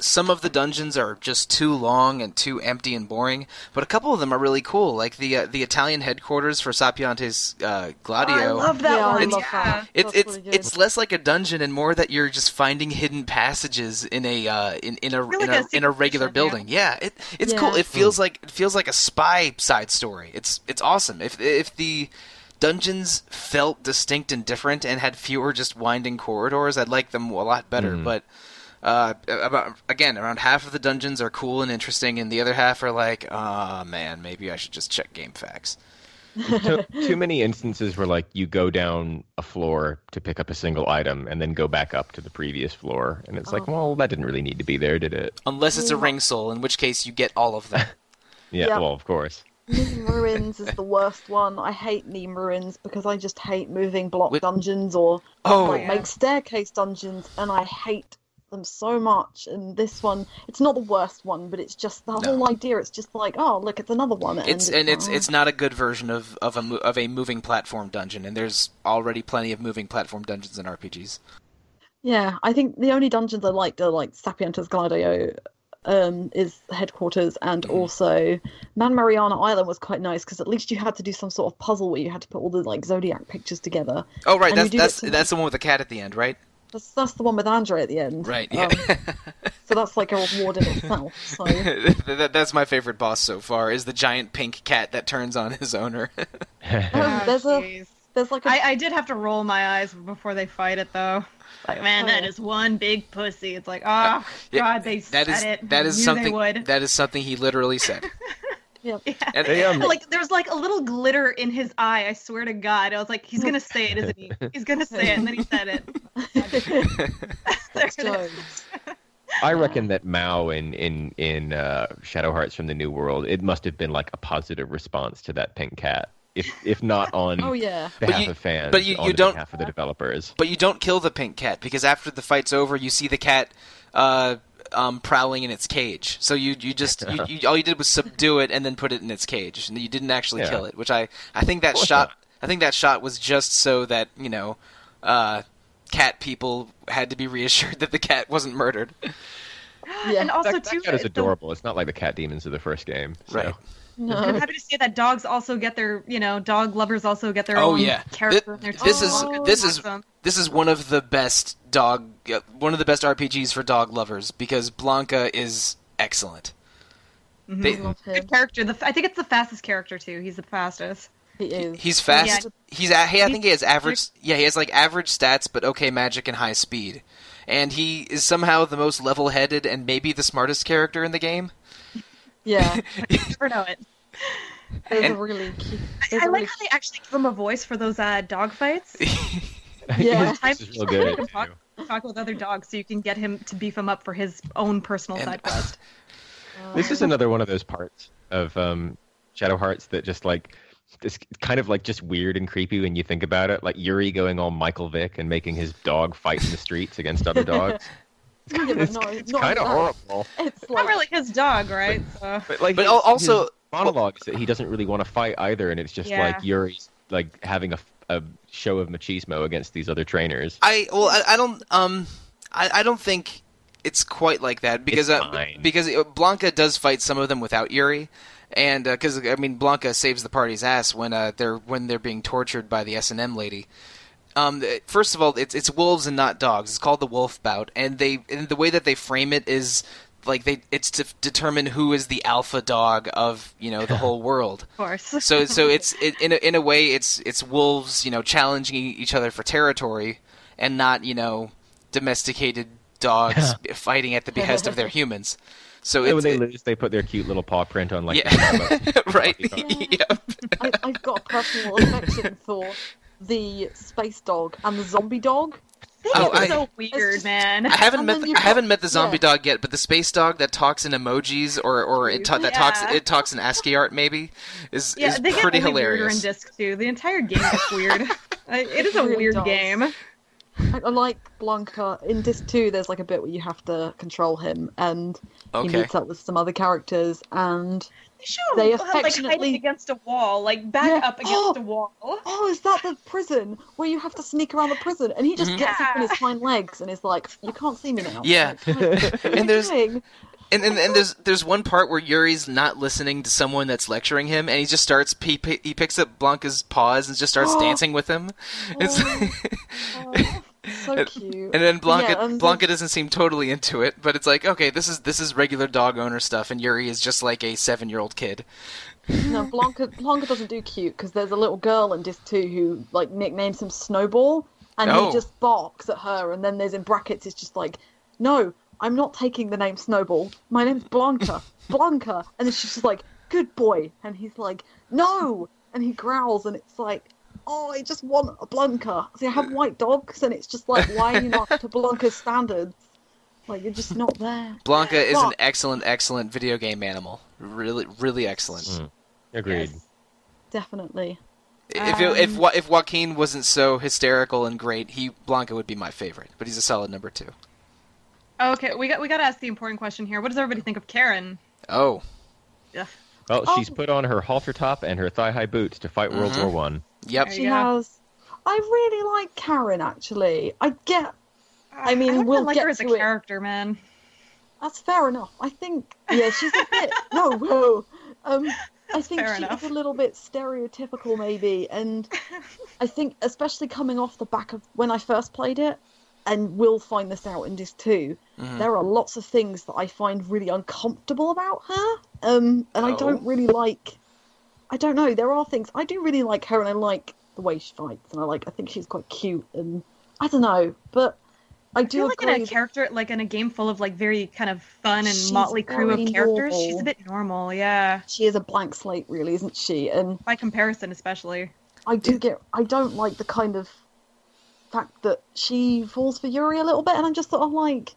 some of the dungeons are just too long and too empty and boring. But a couple of them are really cool, like the uh, the Italian headquarters for Sapientes uh, Gladio. Oh, I love that Yeah, one. love yeah. It's it's really it's less like a dungeon and more that you're just finding hidden passages in a uh, in in a Feel in like a, a in a regular building. Yeah, it it's Yeah. cool. It feels like it feels like a spy side story. It's it's awesome. If if the dungeons felt distinct and different and had fewer just winding corridors, I'd like them a lot better. Mm. But uh, about again, around half of the dungeons are cool and interesting, and the other half are like, ah man, maybe I should just check GameFAQs. [laughs] too, too many instances where like you go down a floor to pick up a single item and then go back up to the previous floor, and it's like, Oh. well, that didn't really need to be there, did it? Unless it's a ring soul, in which case you get all of them. [laughs] Yeah, Yeah. well, of course. Neem [laughs] Ruins is the worst one. I hate Neem Ruins because I just hate moving block With- dungeons or Oh, like yeah. make staircase dungeons, and I hate them so much. And this one, it's not the worst one, but it's just the No. whole idea. It's just like, oh, look, it's another one. it's and it's oh. it's not a good version of of a of a moving platform dungeon, and there's already plenty of moving platform dungeons in RPGs. Yeah, I think the only dungeons I liked are like Sapientes Gladio um, is headquarters, and Mhm. also Man Mariana Island was quite nice because at least you had to do some sort of puzzle where you had to put all the like zodiac pictures together. Oh, right, And that's that's that's the one with the cat at the end, right? That's, that's the one with Andre at the end. Right. Yeah. Um, [laughs] so that's like a reward in itself. So [laughs] that, that's my favorite boss so far. Is the giant pink cat that turns on his owner. um, [laughs] Oh, there's a there's like a I, I did have to roll my eyes before they fight it though. Like, man, that is one big pussy. It's like, oh yeah, god, they that said is it. that I is knew something They would. that is something he literally said. Yeah. Yeah. And- They, um, like there's like a little glitter in his eye. I swear to God, I was like, he's gonna say it, isn't he? [laughs] He's gonna say it, and then he said it. [laughs] There it is. Jones. I reckon that Mao in in in uh, Shadow Hearts from the New World, it must have been like a positive response to that pink cat, if if not on Oh yeah. behalf you- of fans, but you- you the don't- behalf of the developers. But you don't kill the pink cat because after the fight's over, you see the cat uh, um, prowling in its cage. So you you just you, [laughs] you, all you did was subdue it and then put it in its cage, and you didn't actually Yeah. kill it. Which I I think that course shot not. I think that shot was just so that you know. Uh, cat people had to be reassured [laughs] that the cat wasn't murdered. Yeah. And also that, that cat is the- adorable. It's not like the cat demons of the first game. so- Right. I'm happy to see that dogs also get their, you know, dog lovers also get their Oh, own yeah. character Th- there this is- Oh, this is- Awesome. This is one of the best dog, uh, one of the best RPGs for dog lovers because Blanca is excellent. Mhm. They- Love him. Good character. The, I think it's the fastest character too. He's the fastest. He is. He's fast. Yeah. He's a- hey, I think he has average. Yeah, he has like average stats, but okay magic and high speed. And he is somehow the most level-headed and maybe the smartest character in the game. Yeah. [laughs] You never know it. There's a And- really cute. there's I a like really how they actually give him a voice for those uh, dog fights. [laughs] Yeah. this is real good. can talk, talk with other dogs so you can get him to beef him up for his own personal And- side [laughs] quest. This is another one of those parts of um, Shadow Hearts that just like this kind of like just weird and creepy when you think about it. Like Yuri going all Michael Vick and making his dog fight in the streets against other dogs. Yeah, [laughs] it's no, it's not kind of horrible. It's Not really his dog, right? So. But like, But his- also- his monologue is that he doesn't really want to fight either, and it's just Yeah. like Yuri's like having a, a show of machismo against these other trainers. I well, I, I don't um, I, I don't think it's quite like that because uh, because uh, Blanca does fight some of them without Yuri, and because I mean Blanca saves the party's ass when uh they're when they're being tortured by the S and M lady. Um, first of all, it's it's wolves and not dogs. It's called the wolf bout, and they and the way that they frame it is like they it's to determine who is the alpha dog of you know the [laughs] whole world. Of course. So so it's it, in a, in a way it's it's wolves you know challenging each other for territory and not you know domesticated dogs [laughs] fighting at the behest of their [laughs] humans. So And when they it- lose, they put their cute little paw print on like Yeah. right coffee cup. yeah. I, I've got a personal affection for the space dog and the zombie dog. Oh, it's I- so weird, just- man. I haven't met the, I haven't met the zombie yeah. dog yet, but the space dog that talks in emojis or or it ta- that talks it talks in ASCII art maybe is pretty hilarious. yeah, is they get pretty only weirder in disc too. The entire game is weird. [laughs] It is a It really weird does. game. I, I like Blanca. In Disc 2, there's like a bit where you have to control him, and he meets up with some other characters, and They show They him uh, like affectionately- hiding against a wall, like back Yeah. up against Oh! a wall. [gasps] oh, is that the prison where you have to sneak around the prison? And he just Mhm. gets up on his hind legs and is like, "You can't see me now." Yeah. [laughs] Like, what are And there's- doing? And, and and there's there's one part where Yuri's not listening to someone that's lecturing him, and he just starts he, he picks up Blanca's paws and just starts [gasps] dancing with him. It's Oh, [laughs] so And- cute. and then Blanca Yeah, Blanca doesn't seem totally into it, but it's like okay, this is this is regular dog owner stuff, and Yuri is just like a seven year old kid. No, [laughs] Blanca Blanca doesn't do cute because there's a little girl in Disc 2 who like nicknames him Snowball, and Oh. he just barks at her. And then there's in brackets, it's just like, "No, I'm not taking the name Snowball. My name's Blanca, [laughs] Blanca." And then she's just like, "Good boy," and he's like, "No," and he growls, and it's like. Oh, I just want a Blanca. See, I have white dogs, and it's just like, why are you not up to [laughs] Blanca's standards? Like, you're just not there. Blanca is an excellent excellent video game animal, really really excellent. Mm. Agreed. Yes. Definitely. If it, if Um, if Joaquin wasn't so hysterical and great, he Blanca would be my favorite, but he's a solid number two. Okay, we got we got to ask the important question here. What does everybody think of Karen? Oh, Ugh. Well, Oh. she's put on her halter top and her thigh high boots to fight World Mhm. War One. yep. She you has. I really like Karen, actually. I get I mean, I we'll like get her as a to it. character, man. That's fair enough. I think, yeah, she's a bit. [laughs] no, whoa. Um, I think fair she enough. is a little bit stereotypical, maybe, and [laughs] I think, especially coming off the back of when I first played it, and will find this out in this too. Mhm. There are lots of things that I find really uncomfortable about her, um, and I Oh. don't really like. I don't know. There are things I do really like her, and I like the way she fights, and I like. I think she's quite cute, and I don't know, but I I do feel like in a character, like in a game full of like very kind of fun and She's motley crew of very characters, she's a bit normal, yeah. she is a blank slate, really, isn't she? And By comparison, especially. I do get. I don't like the kind of fact that she falls for Yuri a little bit, and I'm just sort of like,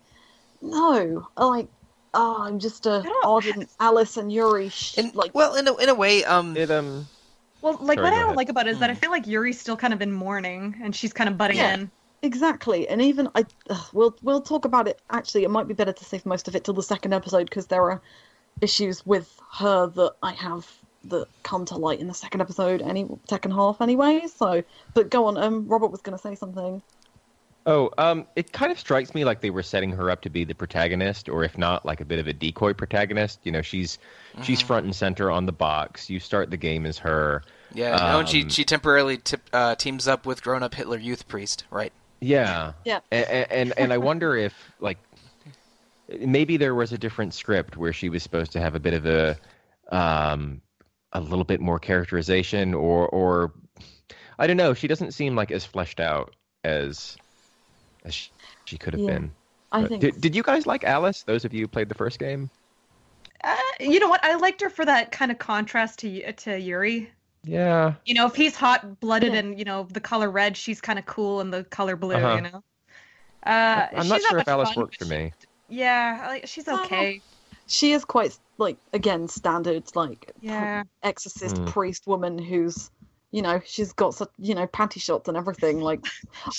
no, I like. Oh, I'm just a don't- ardent Alice and Yuri. Sh- In, like, well, in a, in a way, um, It um Well, like Sorry, what I don't ahead. like about it is that I Hmm. feel like Yuri's still kind of in mourning, and she's kind of butting Yeah. in. Exactly, and even I, ugh, we'll we'll talk about it. Actually, it might be better to save most of it till the second episode because there are issues with her that I have that come to light in the second episode, any second half, anyway. So, but go on. Um, Robert was going to say something. Oh, um, it kind of strikes me like they were setting her up to be the protagonist, or if not, like a bit of a decoy protagonist. You know, she's she's front and center on the box. You start the game as her. yeah, no, and she um, she temporarily tip, uh, teams up with grown up Hitler Youth Priest, right? Yeah, Yeah. and and, and I wonder if like maybe there was a different script where she was supposed to have a bit of a um a little bit more characterization, or or I don't know. She doesn't seem like as fleshed out as as she, she could have Yeah. been. I think Did, did you guys like Alice? Those of you who played the first game? Uh, you know what? I liked her for that kind of contrast to to Yuri. Yeah. You know, if he's hot blooded Yeah. and you know the color red, she's kind of cool and the color blue. Uh-huh. You know. Uh, I'm not sure if Alice fun, works for she- me. Yeah, like, she's Oh. okay. she is quite like again standards like Yeah. exorcist Hmm. priest woman who's you know she's got such you know panty shots and everything like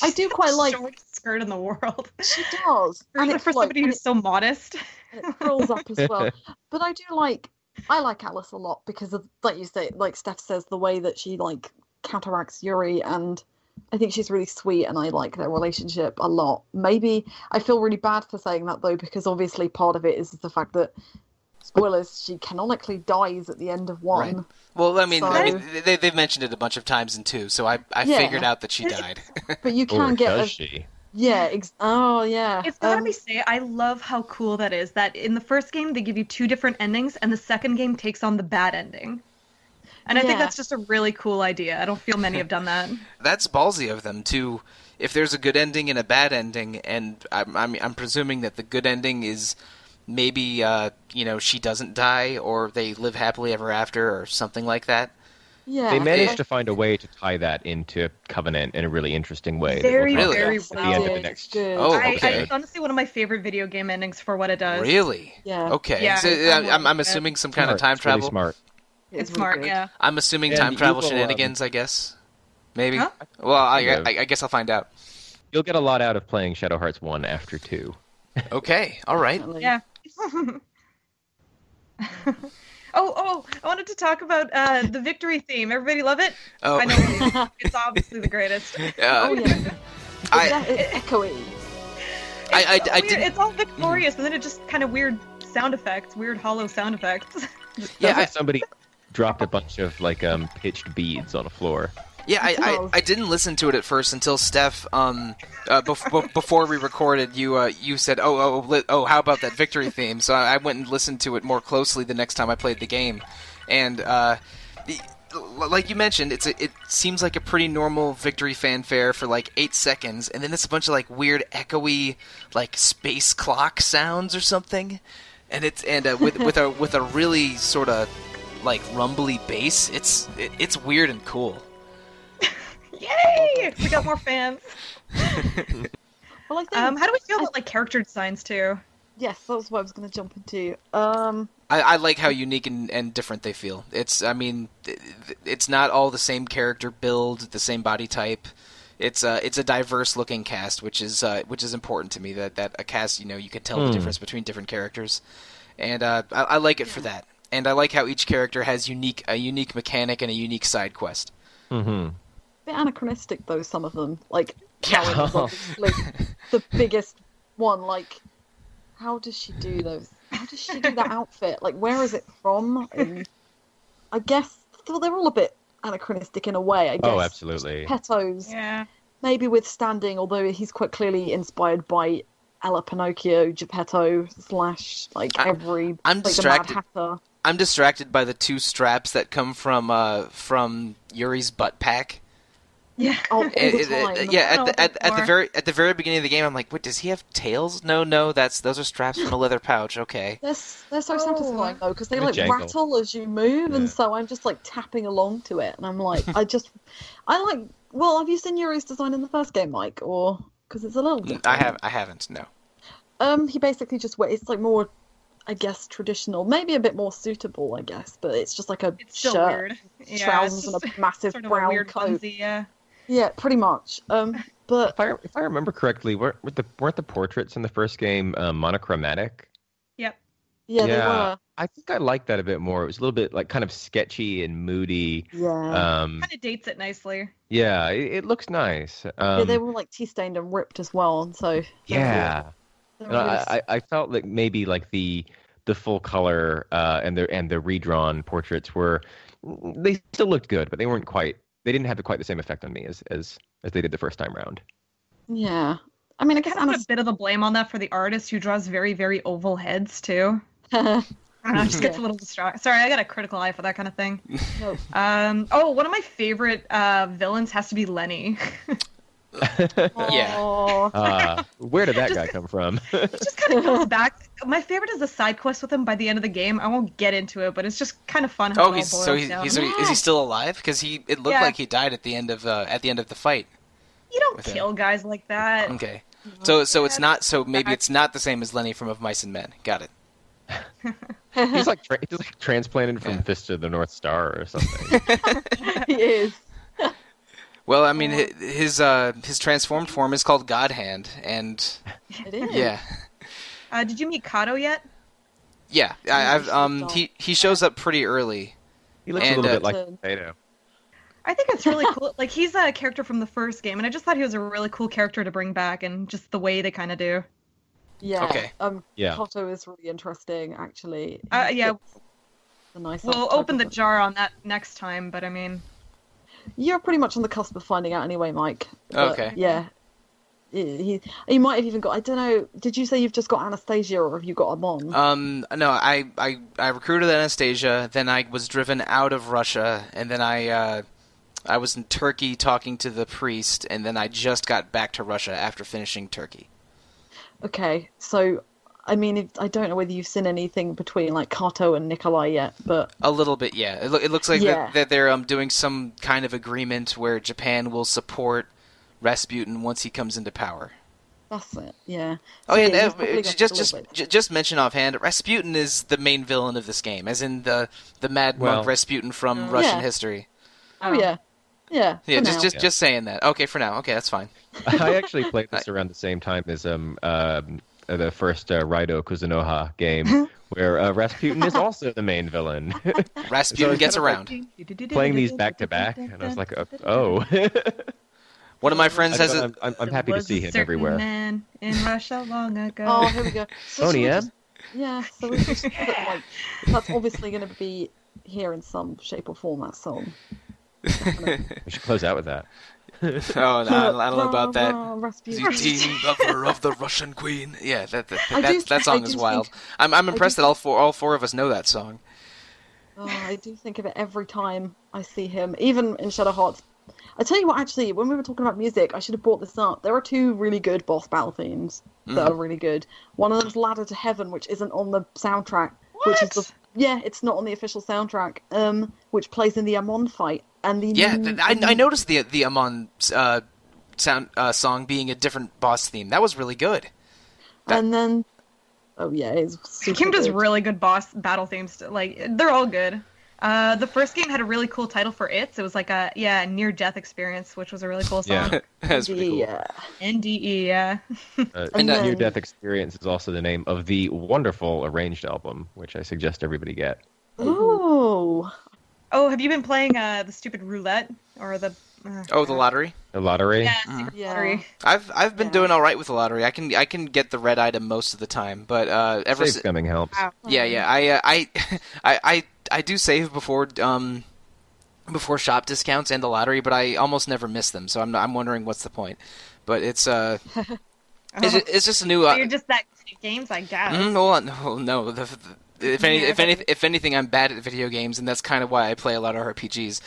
I do [laughs] quite like skirt in the world. she does [laughs] For, and it's for like, somebody and who's so modest. it, it curls up as well [laughs] but I do like I like Alice a lot because of like you say like Steph says the way that she like counteracts Yuri and I think she's really sweet and I like their relationship a lot maybe I feel really bad for saying that though because obviously part of it is the fact that spoilers she canonically dies at the end of one Right. Well, I mean, I mean they, they've mentioned it a bunch of times in two, so I, I Yeah. figured out that she died. [laughs] but you Or can get does a, she? Yeah. Ex- oh, yeah. It's gotta Um, be say, I love how cool that is. That in the first game they give you two different endings, and the second game takes on the bad ending. And I think that's just a really cool idea. I don't feel many have done that. [laughs] That's ballsy of them to. If there's a good ending and a bad ending, and I'm I'm, I'm presuming that the good ending is maybe uh, you know she doesn't die or they live happily ever after or something like that. yeah. They managed to find a way to tie that into Covenant in a really interesting way. Very, we'll very about at well. the end of the next. good. Oh, I, I, okay. it's honestly one of my favorite video game endings for what it does. Really? Yeah. Okay. Yeah, So, I- I I'm, I'm, assuming some kind of time It's really travel. smart. It's really smart, good. yeah. I'm assuming And time travel will, um, shenanigans. I guess. Maybe. Huh? Well, I, I, I guess I'll find out. You'll get a lot out of playing Shadow Hearts one after two. Okay. All right. Yeah. [laughs] oh, oh! I wanted to talk about uh, the victory theme. Everybody love it? Oh. I know it is. obviously the greatest. [laughs] Uh, Oh, yeah. I- It's, it's echoey. I, I, It's I didn't. It's all victorious, and then it just kind of weird sound effects, weird hollow sound effects. Yeah, I, somebody dropped a bunch of like um pitched beads on a floor. Yeah, I, I, Oh. I didn't listen to it at first until Steph, um, uh, bef- bef- before we recorded, you uh, you said, oh, oh, li- oh, how about that victory theme? So I, I went and listened to it more closely the next time I played the game, and uh, the, like you mentioned, it's a, it seems like a pretty normal victory fanfare for like eight seconds, and then it's a bunch of like weird echoey like space clock sounds or something, and it's and uh, with with a with a really sort of like rumbly bass. It's it, it's weird and cool. Yay! We got more fans. [laughs] Well, I think Um, how do we feel about like character designs too? yes, that was what I was going to jump into. Um, I, I like how unique and, and different they feel. It's, I mean, th- th- it's not all the same character build, the same body type. It's a it's a diverse looking cast, which is uh, which is important to me. That that a cast, you know, you can tell the Hmm. difference between different characters, and uh, I, I like it for that. And I like how each character has unique a unique mechanic and a unique side quest. Mm-hmm. Bit anachronistic though. Some of them, like Yeah. Karen is [laughs] the biggest one. Like, how does she do those? How does she do that [laughs] outfit? Like, where is it from? And I guess well, they're all a bit anachronistic in a way. I guess Oh, absolutely. Petos. Yeah. maybe withstanding, although he's quite clearly inspired by Ella Pinocchio, Geppetto slash like I- every I'm like the Mad distracted. Hatter. I'm distracted by the two straps that come from uh from Yuri's butt pack. Yeah. Oh, all [laughs] It- the it- it- yeah, at the, at, at the very at the very beginning of the game, I'm like, wait, does he have tails? No, no, that's those are straps from a leather pouch. Okay. They're, they're so Oh. satisfying though because they like jangle. rattle as you move, Yeah. and so I'm just like tapping along to it, and I'm like, [laughs] I just, I like. Well, have you seen Yuri's design in the first game, Mike, or because it's a little different? I have I haven't. No. Um, he basically just wears. It's like more, I guess, traditional, maybe a bit more suitable, I guess, but it's just like a It's shirt, weird. Yeah, trousers, it's and a massive [laughs] sort of brown a weird coat. onesie, yeah. Yeah, pretty much. Um, [laughs] but If I if I remember correctly, weren't weren't the weren't the portraits in the first game uh, monochromatic? Yep. yeah, they Yeah. were. I think I liked that a bit more. It was a little bit like kind of sketchy and moody. Yeah. Um, Kind of dates it nicely. yeah, it, it looks nice. yeah, Um, they were like tea stained and ripped as well, and so yeah. they And really I, I I felt like maybe like the the full color uh, and the and the redrawn portraits were they still looked good, but they weren't quite. They didn't have quite the same effect on me as as as they did the first time round. Yeah. I mean, I guess I'm a bit of the blame on that for the artist who draws very, very oval heads too. [laughs] I don't know, just gets a little distracted. Sorry, I got a critical eye for that kind of thing. no. Um, oh, one of my favorite uh, villains has to be Lenny. [laughs] [laughs] Yeah. Uh, where did that Just- guy come from? [laughs] He just kind of comes back. My favorite is the side quest with him by the end of the game. I won't get into it, but it's just kind of fun. How Oh, he's so he's, down. he's is he still alive? Because he it looked Yeah. like he died at the end of uh, at the end of the fight. You don't with him. kill guys like that. Okay. So so it's not so maybe it's not the same as Lenny from Of Mice and Men. Got it. [laughs] he's like tra- he's like transplanted from Yeah. Fist of the North Star or something. he is. Well, I mean hi- his uh his transformed form is called God Hand, and [laughs] It is. yeah. Uh, did you meet Kato yet? Yeah, I, I've um he he shows up pretty early. He looks And, a little uh, bit like to- potato. I think it's really [laughs] cool. Like he's a character from the first game, and I just thought he was a really cool character to bring back, and just the way they kind of do. Yeah. Okay. Um, Yeah. Kato is really interesting, actually. Uh, yeah. fits The nice We'll open the jar on that next time, but I mean, You're pretty much on the cusp of finding out anyway, Mike. But, Okay. Yeah. He, he, might have even got. I don't know. Did you say you've just got Anastasia, or have you got Amon? Um no, I I I recruited Anastasia, then I was driven out of Russia, and then I uh I was in Turkey talking to the priest, and then I just got back to Russia after finishing Turkey. Okay, so I mean, if, I don't know whether you've seen anything between like Kato and Nikolai yet, but A little bit, yeah. It, loo- it looks like Yeah. that, that they're um, doing some kind of agreement where Japan will support Rasputin once he comes into power. that's it. Yeah. Oh So, yeah, yeah, and, uh, just just little bit. just, just mention offhand, Rasputin is the main villain of this game, as in the the mad Well- monk Rasputin from Oh. Russian Yeah. history. Oh yeah. Yeah. Yeah, just now. just Yeah. just saying that. Okay, for now. Okay, that's fine. [laughs] I actually played [laughs] this around the same time as um um the first uh, Raido Kuzunoha game, [laughs] where uh, Rasputin is also the main villain. [laughs] [laughs] Rasputin it's gets kind of around. Playing these back to back, and I was like, uh, oh. One of my friends has thought a I'm, I'm, I'm happy to see him everywhere. Man in Russia long ago. Oh, here we go. So Tony should M? Yeah, so we should just put, like that's obviously going to be here in some shape or form. That song. We should close out with that. [laughs] oh, no, I don't, I don't know about that. Rasputin. Zutine, lover of the Russian queen. Yeah, that that, I that, that song is wild. think- I'm I'm impressed that all four all four of us know that song. Oh, I do think of it every time I see him, even in Shadow Hearts. I tell you what, actually, when we were talking about music, I should have brought this up. There are two really good boss battle themes that Mm. are really good. One of them is Ladder to Heaven, which isn't on the soundtrack, which is the What? yeah, it's not on the official soundtrack. Um, which plays in the Amon fight and the Yeah, new- th- I, I noticed the the Amon uh, sound uh, song being a different boss theme. That was really good. and then oh yeah, it's super Kim does good. really good boss battle themes. Like they're all good. Uh, the first game had a really cool title for it. It was like a yeah near death experience, which was a really cool song. Yeah. [laughs] That's pretty cool. Yeah. NDE, yeah. Uh, [laughs] And near death Experience is also the name of the wonderful arranged album, which I suggest everybody get. Ooh. Oh, have you been playing uh the stupid roulette or the? Uh, Oh, the lottery. The lottery. Yeah, secret Yeah. lottery. I've I've been Yeah. doing all right with the lottery. I can I can get the red item most of the time, but uh, ever Save si- scumming helps. Wow. yeah yeah I uh, I [laughs] I I I do save before um before shop discounts and the lottery, but I almost never miss them. So I'm I'm wondering what's the point. But it's uh, [laughs] it's, it's just a new. So Uh, you're just that games, I guess. mm, well, no, no. The, the, if any, if any, if anything, I'm bad at video games, and that's kind of why I play a lot of RPGs.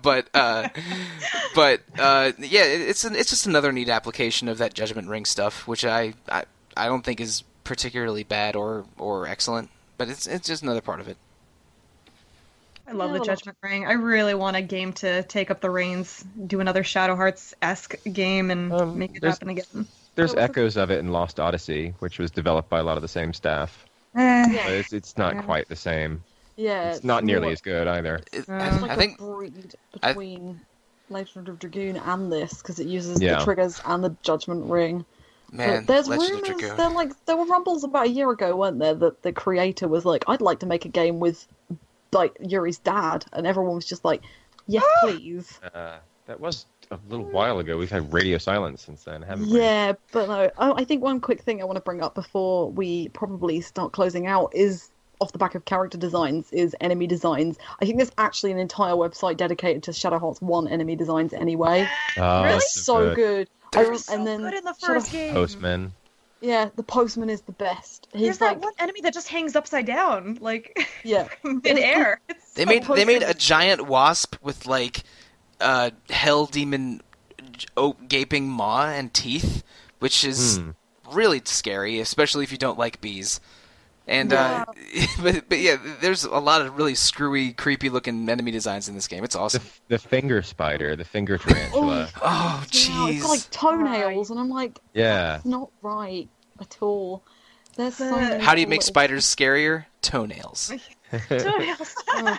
[laughs] but, uh, [laughs] but uh, yeah, it's an, it's just another neat application of that Judgment Ring stuff, which I, I, I don't think is particularly bad or or excellent, but it's it's just another part of it. I love the Judgment Ring. I really want a game to take up the reins, do another Shadow Hearts esque game, and Um, make it there's- happen again. There's What was it? echoes of it in Lost Odyssey, which was developed by a lot of the same staff. Eh, Yeah. But it's it's not Yeah. quite the same. Yeah, It's not nearly more- as good either. It- Um, I, It's like I a think breed I- between Legend of Dragoon and this because it uses Yeah. the triggers and the Judgment Ring. man, But there's Legend of rumors. Dragoon. There like there were rumbles about a year ago, weren't there, that the creator was like, "I'd like to make a game with like Yuri's dad," and everyone was just like, "Yes, [gasps] please." Uh, that was a little while ago. We've had radio silence since then, haven't we? Yeah, but no. Oh, I think one quick thing I want to bring up before we probably start closing out is off the back of character designs is enemy designs. I think there's actually an entire website dedicated to Shadow Hearts One enemy designs anyway. Oh, Really? that's so good. good. I they rem- were um, so and then good in the Shadow- first game. Postman. Yeah, the postman is the best. There's He's that like, one enemy that just hangs upside down, like [laughs] yeah, midair. It's They so made they made a giant wasp with like uh, hell demon oh, gaping maw and teeth, which is Hmm. really scary, especially if you don't like bees. And uh, [laughs] but but yeah, there's a lot of really screwy, creepy looking enemy designs in this game. It's awesome. the finger spider, the finger tarantula. Oh Yeah, it's got like jeez. toenails, and I'm like, yeah. it's not right at all. There's so How do you make little- spiders scarier? Toenails. [laughs] Oh,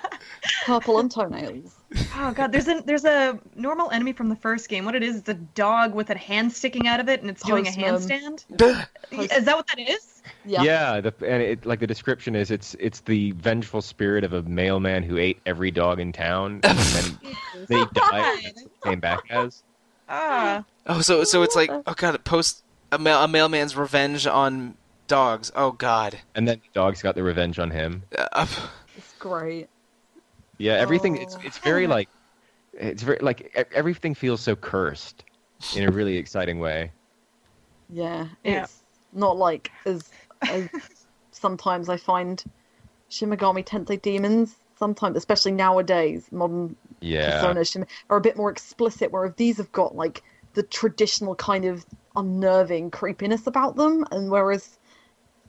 purple and toenails? oh god, there's a there's a normal enemy from the first game. What it is, it's a dog with a hand sticking out of it, and it's doing a handstand. [laughs] Is that what that is? Yeah. Yeah, the, and it, like the description is, it's it's the vengeful spirit of a mailman who ate every dog in town, [laughs] and then, then he died and came back as. Ah, oh, so so it's like oh god, it post a, mail, a mailman's revenge on dogs. Oh god. And then the dogs got the revenge on him. Uh, It's great. Yeah, everything. It's Oh. it's very [laughs] like, it's very like e- everything feels so cursed, in a really exciting way. Yeah, Yeah. it's not like as as [laughs] sometimes I find Shin Megami Tensei demons. Sometimes, especially nowadays, modern Yeah. Persona Shim- are a bit more explicit. Whereas these have got like the traditional kind of unnerving creepiness about them, and whereas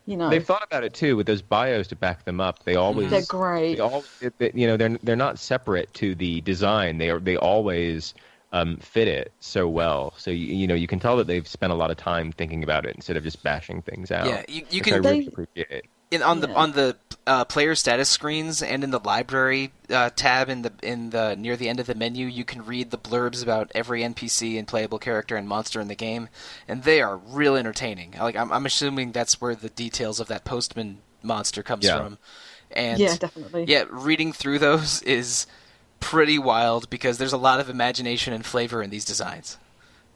you know They've thought about it too with those bios to back them up. They always they're great. they all they, you know they're they're not separate to the design. They are they always um, fit it so well. So you, you know you can tell that they've spent a lot of time thinking about it instead of just bashing things out. yeah, you, you which I can really They- appreciate. In on the on the uh, player status screens and in the library uh, tab in the in the near the end of the menu, you can read the blurbs about every NPC and playable character and monster in the game, and they are real entertaining. Like I'm, I'm assuming that's where the details of that postman monster comes Yeah. from, and yeah, definitely. yeah, reading through those [laughs] is pretty wild because there's a lot of imagination and flavor in these designs.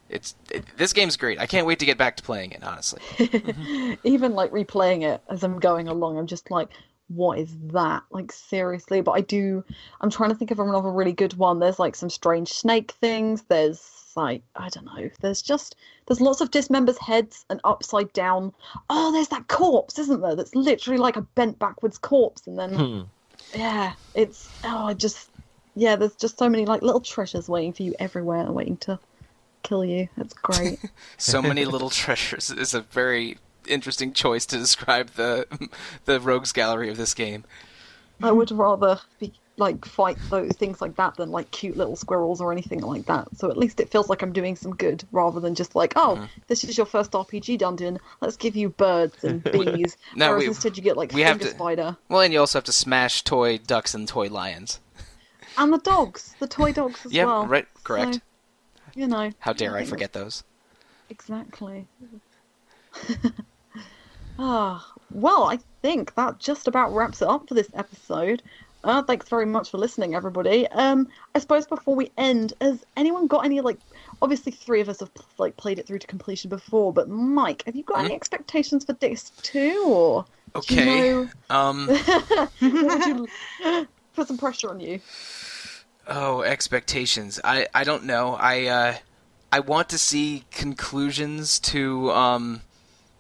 It's it, this game's great. I can't wait to get back to playing it. Honestly, [laughs] Even like replaying it as I'm going along, I'm just like, what is that? Like seriously. But I do. I'm trying to think of another really good one. There's like some strange snake things. There's like I don't know. There's just there's lots of dismembers heads and upside down. Oh, there's that corpse, isn't there? That's literally like a bent backwards corpse, and then Hmm. yeah, it's oh, I just yeah. There's just so many like little treasures waiting for you everywhere, waiting to kill you. It's great. [laughs] so many little treasures is a very interesting choice to describe the the rogues gallery of this game. I would rather be like fight those things like that than like cute little squirrels or anything like that. So at least it feels like I'm doing some good rather than just like, oh, Mm-hmm. this is your first RPG dungeon. Let's give you birds and [laughs] bees. No, Whereas we- instead you get like we have to- spider Well, and you also have to smash toy ducks and toy lions. and the dogs, the toy dogs as [laughs] Yeah, well. right, correct. So, you know, How dare I think forget those? Exactly. [laughs] ah, well, I think that just about wraps it up for this episode. Uh, thanks very much for listening, everybody. Um, I suppose before we end, has anyone got any like? Obviously, three of us have like played it through to completion before, but Mike, have you got any expectations for disc two, or do you Okay. know- Um, [laughs] you [laughs] put some pressure on you? Oh, expectations. I, I don't know. I uh, I want to see conclusions to um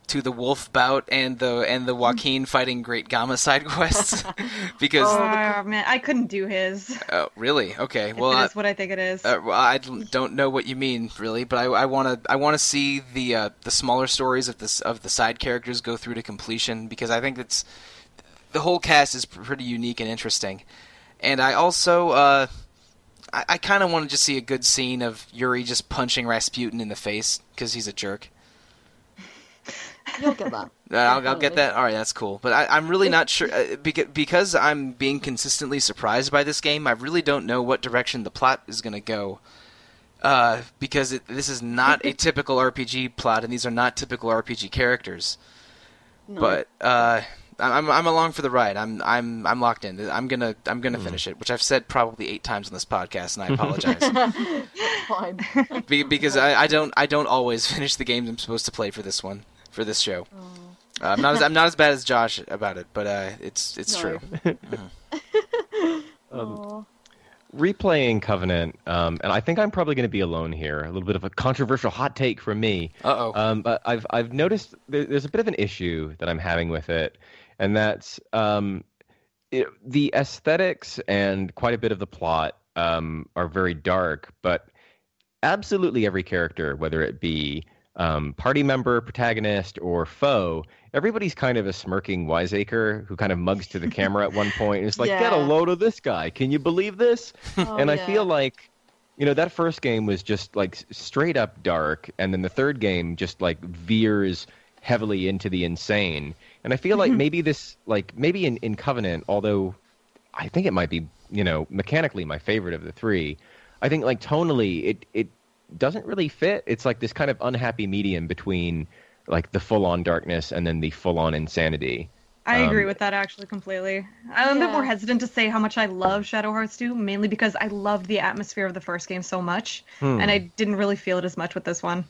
to the wolf bout and the and the Joaquin [laughs] fighting Great Gama side quests [laughs] because Oh, man, I couldn't do his. Oh really okay well that's what I think it is. uh, well, I don't know what you mean really but I I want to I want to see the uh, the smaller stories of this of the side characters go through to completion because I think it's the whole cast is pretty unique and interesting and I also uh, I, I kind of want to just see a good scene of Yuri just punching Rasputin in the face because he's a jerk. You'll get that. [laughs] I'll, I'll get that. All right, that's cool. But I, I'm really not sure uh, because because I'm being consistently surprised by this game. I really don't know what direction the plot is going to go. Uh, because it, this is not a [laughs] typical RPG plot, and these are not typical RPG characters. No. But uh, I'm I'm along for the ride. I'm I'm I'm locked in. I'm gonna I'm gonna finish it, which I've said probably eight times on this podcast, and I [laughs] apologize fine. Be- because I, I don't I don't always [laughs] finish the games I'm supposed to play for this one for this show. Uh, I'm not as, I'm not as bad as Josh about it, but uh, it's it's No. true. [laughs] Aw. replaying Covenant, um, and I think I'm probably going to be alone here. A little bit of a controversial hot take from me. Uh oh. Um, but I've I've noticed there, there's a bit of an issue that I'm having with it, and that's um, it, the aesthetics and quite a bit of the plot um, are very dark. But absolutely every character, whether it be um, party member, protagonist, or foe, everybody's kind of a smirking wiseacre who kind of mugs to the camera at one point and is like, "Get a load of this guy! Can you believe this?" Oh, and I yeah. feel like you know that first game was just like straight up dark and then the third game just like veers heavily into the insane and i feel like maybe this like maybe in, in covenant although i think it might be you know mechanically my favorite of the three i think like tonally it it doesn't really fit it's like this kind of unhappy medium between like the full on darkness and then the full on insanity I agree Um, with that actually completely. I'm a bit more hesitant to say how much I love Shadow Hearts 2, mainly because I loved the atmosphere of the first game so much, Hmm. and I didn't really feel it as much with this one.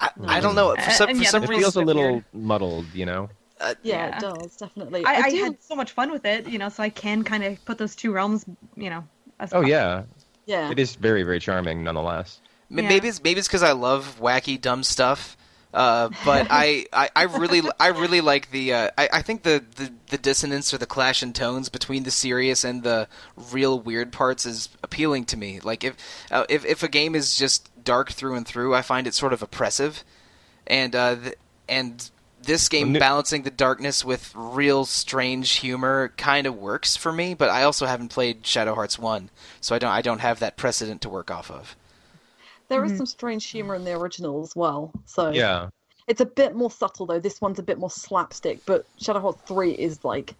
I, I don't know. For Uh, some, and for yeah, some it rules feels a little weird. muddled you know uh, Yeah, Yeah. it does definitely. I, I, do- had so much fun with it, you know, so I can kind of put those two realms, you know. As oh yeah yeah. it is very very charming nonetheless Yeah. Maybe it's maybe it's because I love wacky, dumb stuff. Uh, but I, [laughs] I, I really I really like the uh, I, I think the, the, the dissonance or the clash in tones between the serious and the real weird parts is appealing to me. Like if uh, if if a game is just dark through and through, I find it sort of oppressive, and uh, th- and this game Well, balancing the darkness with real strange humor kind of works for me. But I also haven't played Shadow Hearts one, so I don't I don't have that precedent to work off of. There is Mhm. some strange humor in the original as well. So yeah it's a bit more subtle though. This one's a bit more slapstick, but Shadow Hearts Three is like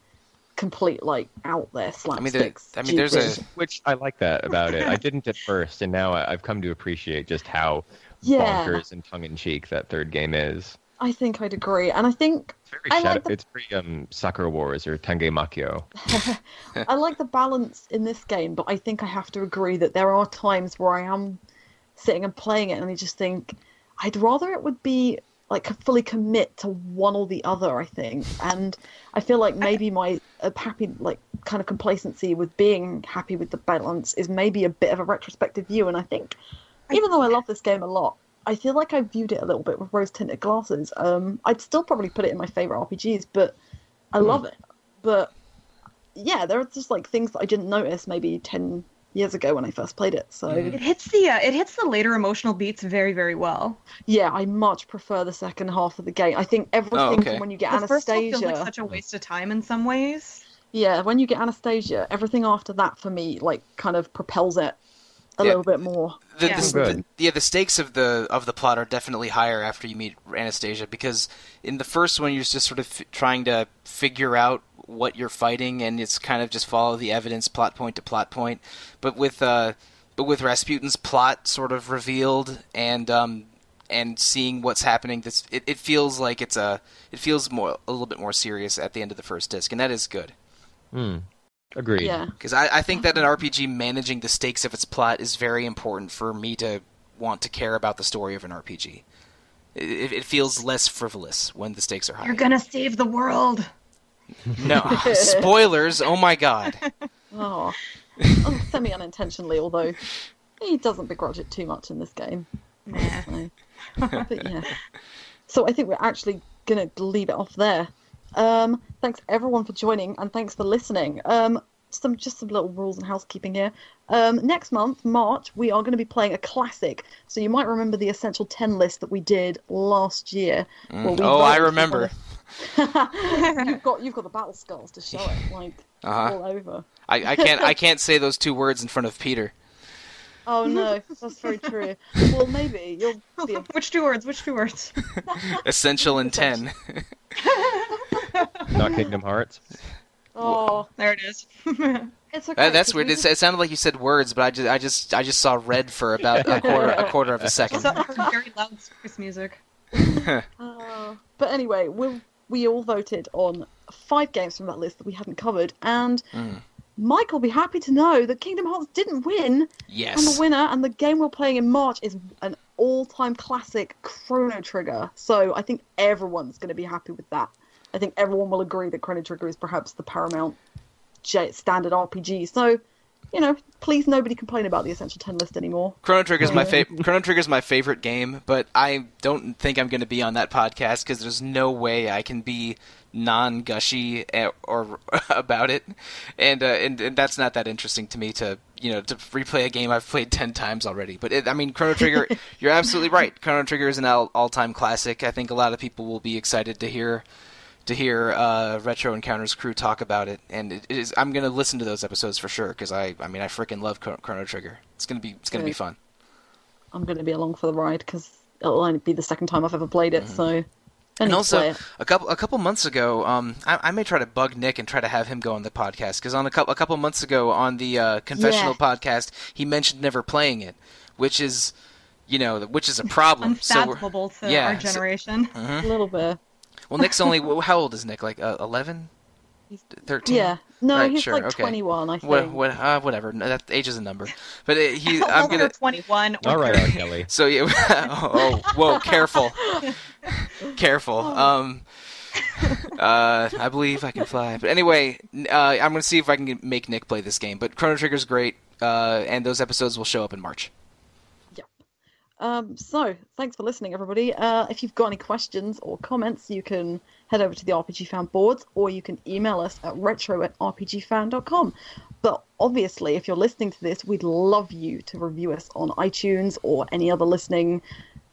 complete like out there I mean, there, slapstick. I mean, there's a. Which I like that about it. I didn't at first, and now I- I've come to appreciate just how yeah. bonkers and tongue in cheek that third game is. I think I'd agree, and I think It's very I shadow. like the- It's very um, Sakura Wars or Tengai Makyo. [laughs] I like the balance in this game, but I think I have to agree that there are times where I am sitting and playing it, and I just think I'd rather it would be like fully commit to one or the other. I think, and I feel like maybe my uh, happy like kind of complacency with being happy with the balance is maybe a bit of a retrospective view, and I think even though I love this game a lot. I feel like I viewed it a little bit with rose tinted glasses. Um, I'd still probably put it in my favorite RPGs, but I love it. But yeah, there are just like things that I didn't notice maybe ten years ago when I first played it. So. It hits the uh, it hits the later emotional beats very very well. yeah, I much prefer the second half of the game. I think everything Oh, okay. from when you get the first feels like such a waste of time in some ways. yeah, when you get Anastasia, everything after that for me like kind of propels it a Yeah. little bit more. the, Yeah. the, Good. the- yeah, the stakes of the of the plot are definitely higher after you meet Anastasia because in the first one you're just sort of f- trying to figure out what you're fighting and it's kind of just follow the evidence plot point to plot point. But with uh, but with Rasputin's plot sort of revealed and um, and seeing what's happening, this it, it feels like it's a it feels more a little bit more serious at the end of the first disc, and that is good. Hmm. Agreed. Yeah, Because I, I think that an RPG managing the stakes of its plot is very important for me to want to care about the story of an RPG. It, it feels less frivolous when the stakes are high. You're gonna save the world. No [laughs] spoilers! Oh my god! [laughs] oh, um, semi unintentionally, although he doesn't begrudge it too much in this game. Nah. So, but yeah. So I think we're actually gonna leave it off there. Um, thanks everyone for joining and thanks for listening. Um, some just some little rules and housekeeping here. Um, next month, March, we are going to be playing a classic. So you might remember the essential ten list that we did last year. where we oh, I remember. [laughs] you've got you've got the battle skulls to show it, like Uh-huh. all over. I, I can't I can't say those two words in front of Peter. [laughs] Oh no, that's very true. Well, maybe you'll be. A... [laughs] Which two words? Which two words? Essential and ten. [laughs] Not Kingdom Hearts. Oh, There it is. [laughs] it's okay. That- that's 'cause weird. we It, it sounded like you said words, but I just I just I just saw red for about a quarter a quarter of a [laughs] second. Very loud circus music. Uh, but anyway, we we all voted on five games from that list that we hadn't covered, and Mm. Mike will be happy to know that Kingdom Hearts didn't win, Yes, and the winner and the game we're playing in March is an all-time classic, Chrono Trigger. So I think everyone's going to be happy with that. I think everyone will agree that Chrono Trigger is perhaps the paramount standard RPG. So, you know, please nobody complain about the Essential Ten list anymore. Chrono Trigger's my favorite. Chrono Trigger's my favorite game, but I don't think I'm going to be on that podcast because there's no way I can be non-gushy eh, or [laughs] about it, and, uh, and and that's not that interesting to me to you know to replay a game I've played [laughs] ten times already. But it, I mean, Chrono Trigger, [laughs] you're absolutely right. Chrono Trigger is an all- all-time classic. I think a lot of people will be excited to hear to hear uh, Retro Encounters crew talk about it, and it is. I'm gonna listen to those episodes for sure because I, I mean, I freaking love Chrono Trigger. It's gonna be, it's gonna be fun. I'm going to be along for the ride because it'll only be the second time I've ever played it. So, I Mm-hmm. And to also, a couple a couple months ago, um, I, I may try to bug Nick and try to have him go on the podcast because on a couple a couple months ago on the uh, confessional Yeah. podcast, he mentioned never playing it, which is, you know, which is a problem. [laughs] so Unfathomable to yeah, our so- generation. a little bit. Well, Nick's only how old is Nick? Like uh, 11? 13? Yeah, no, Right, he's sure, like okay. 21, I think. What, what, uh, whatever. No, that age is a number. But it, he, [laughs] I'm Well, gonna. 21. All or right, 30. R. Kelly. So yeah, [laughs] oh, whoa, careful, [laughs] careful. Um, uh, I believe I can fly. But anyway, uh, I'm gonna see if I can make Nick play this game. But Chrono Trigger's great, uh, and those episodes will show up in March. Um, so, thanks for listening, everybody. Uh, if you've got any questions or comments, you can head over to the RPG Fan boards or you can email us at retro at rpgfan.com. But obviously, if you're listening to this, we'd love you to review us on iTunes or any other listening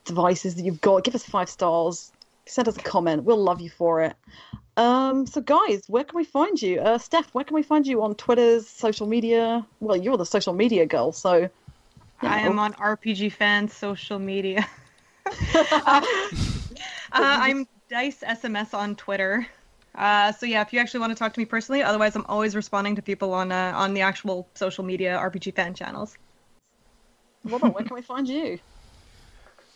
devices that you've got. Give us five stars, send us a comment. We'll love you for it. Um, so, guys, where can we find you? Uh, Steph, where can we find you on Twitter's social media? Well, you're the social media girl, so. You I am on RPG Fans social media. [laughs] [laughs] uh, I'm Dice SMS on Twitter. Uh, so yeah, if you actually want to talk to me personally, otherwise I'm always responding to people on uh, on the actual social media RPG fan channels. Robert, where can we find you? [laughs]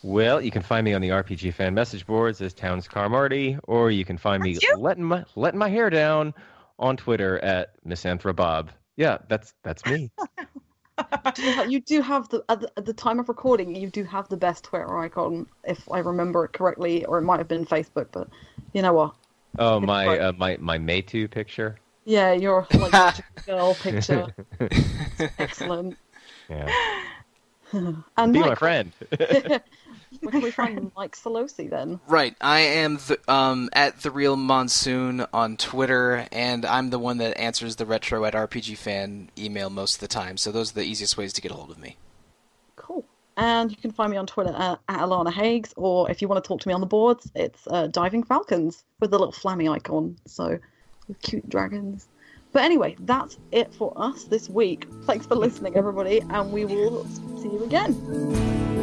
Well, you can find me on the RPG fan message boards as Towns Car Marty, or you can find me you? letting my letting my hair down on Twitter at Misanthra Bob. Yeah, that's that's me. Do you, do have the at, the at the time of recording you do have the best twitter icon if i remember it correctly or it might have been facebook but you know what Oh, my uh, my my Maytu picture. yeah your like [laughs] girl picture [laughs] excellent Yeah, [sighs] and be my friend. [laughs] where can we find mike solosi then. Right, I am the, um, at the real monsoon on Twitter, and I'm the one that answers the retro at RPG fan email most of the time. So those are the easiest ways to get a hold of me. cool. And you can find me on twitter at, at alana hagues or if you want to talk to me on the boards it's uh, diving falcons with the little flammy icon. So with cute dragons. But anyway that's it for us this week. Thanks for listening everybody and we will see you again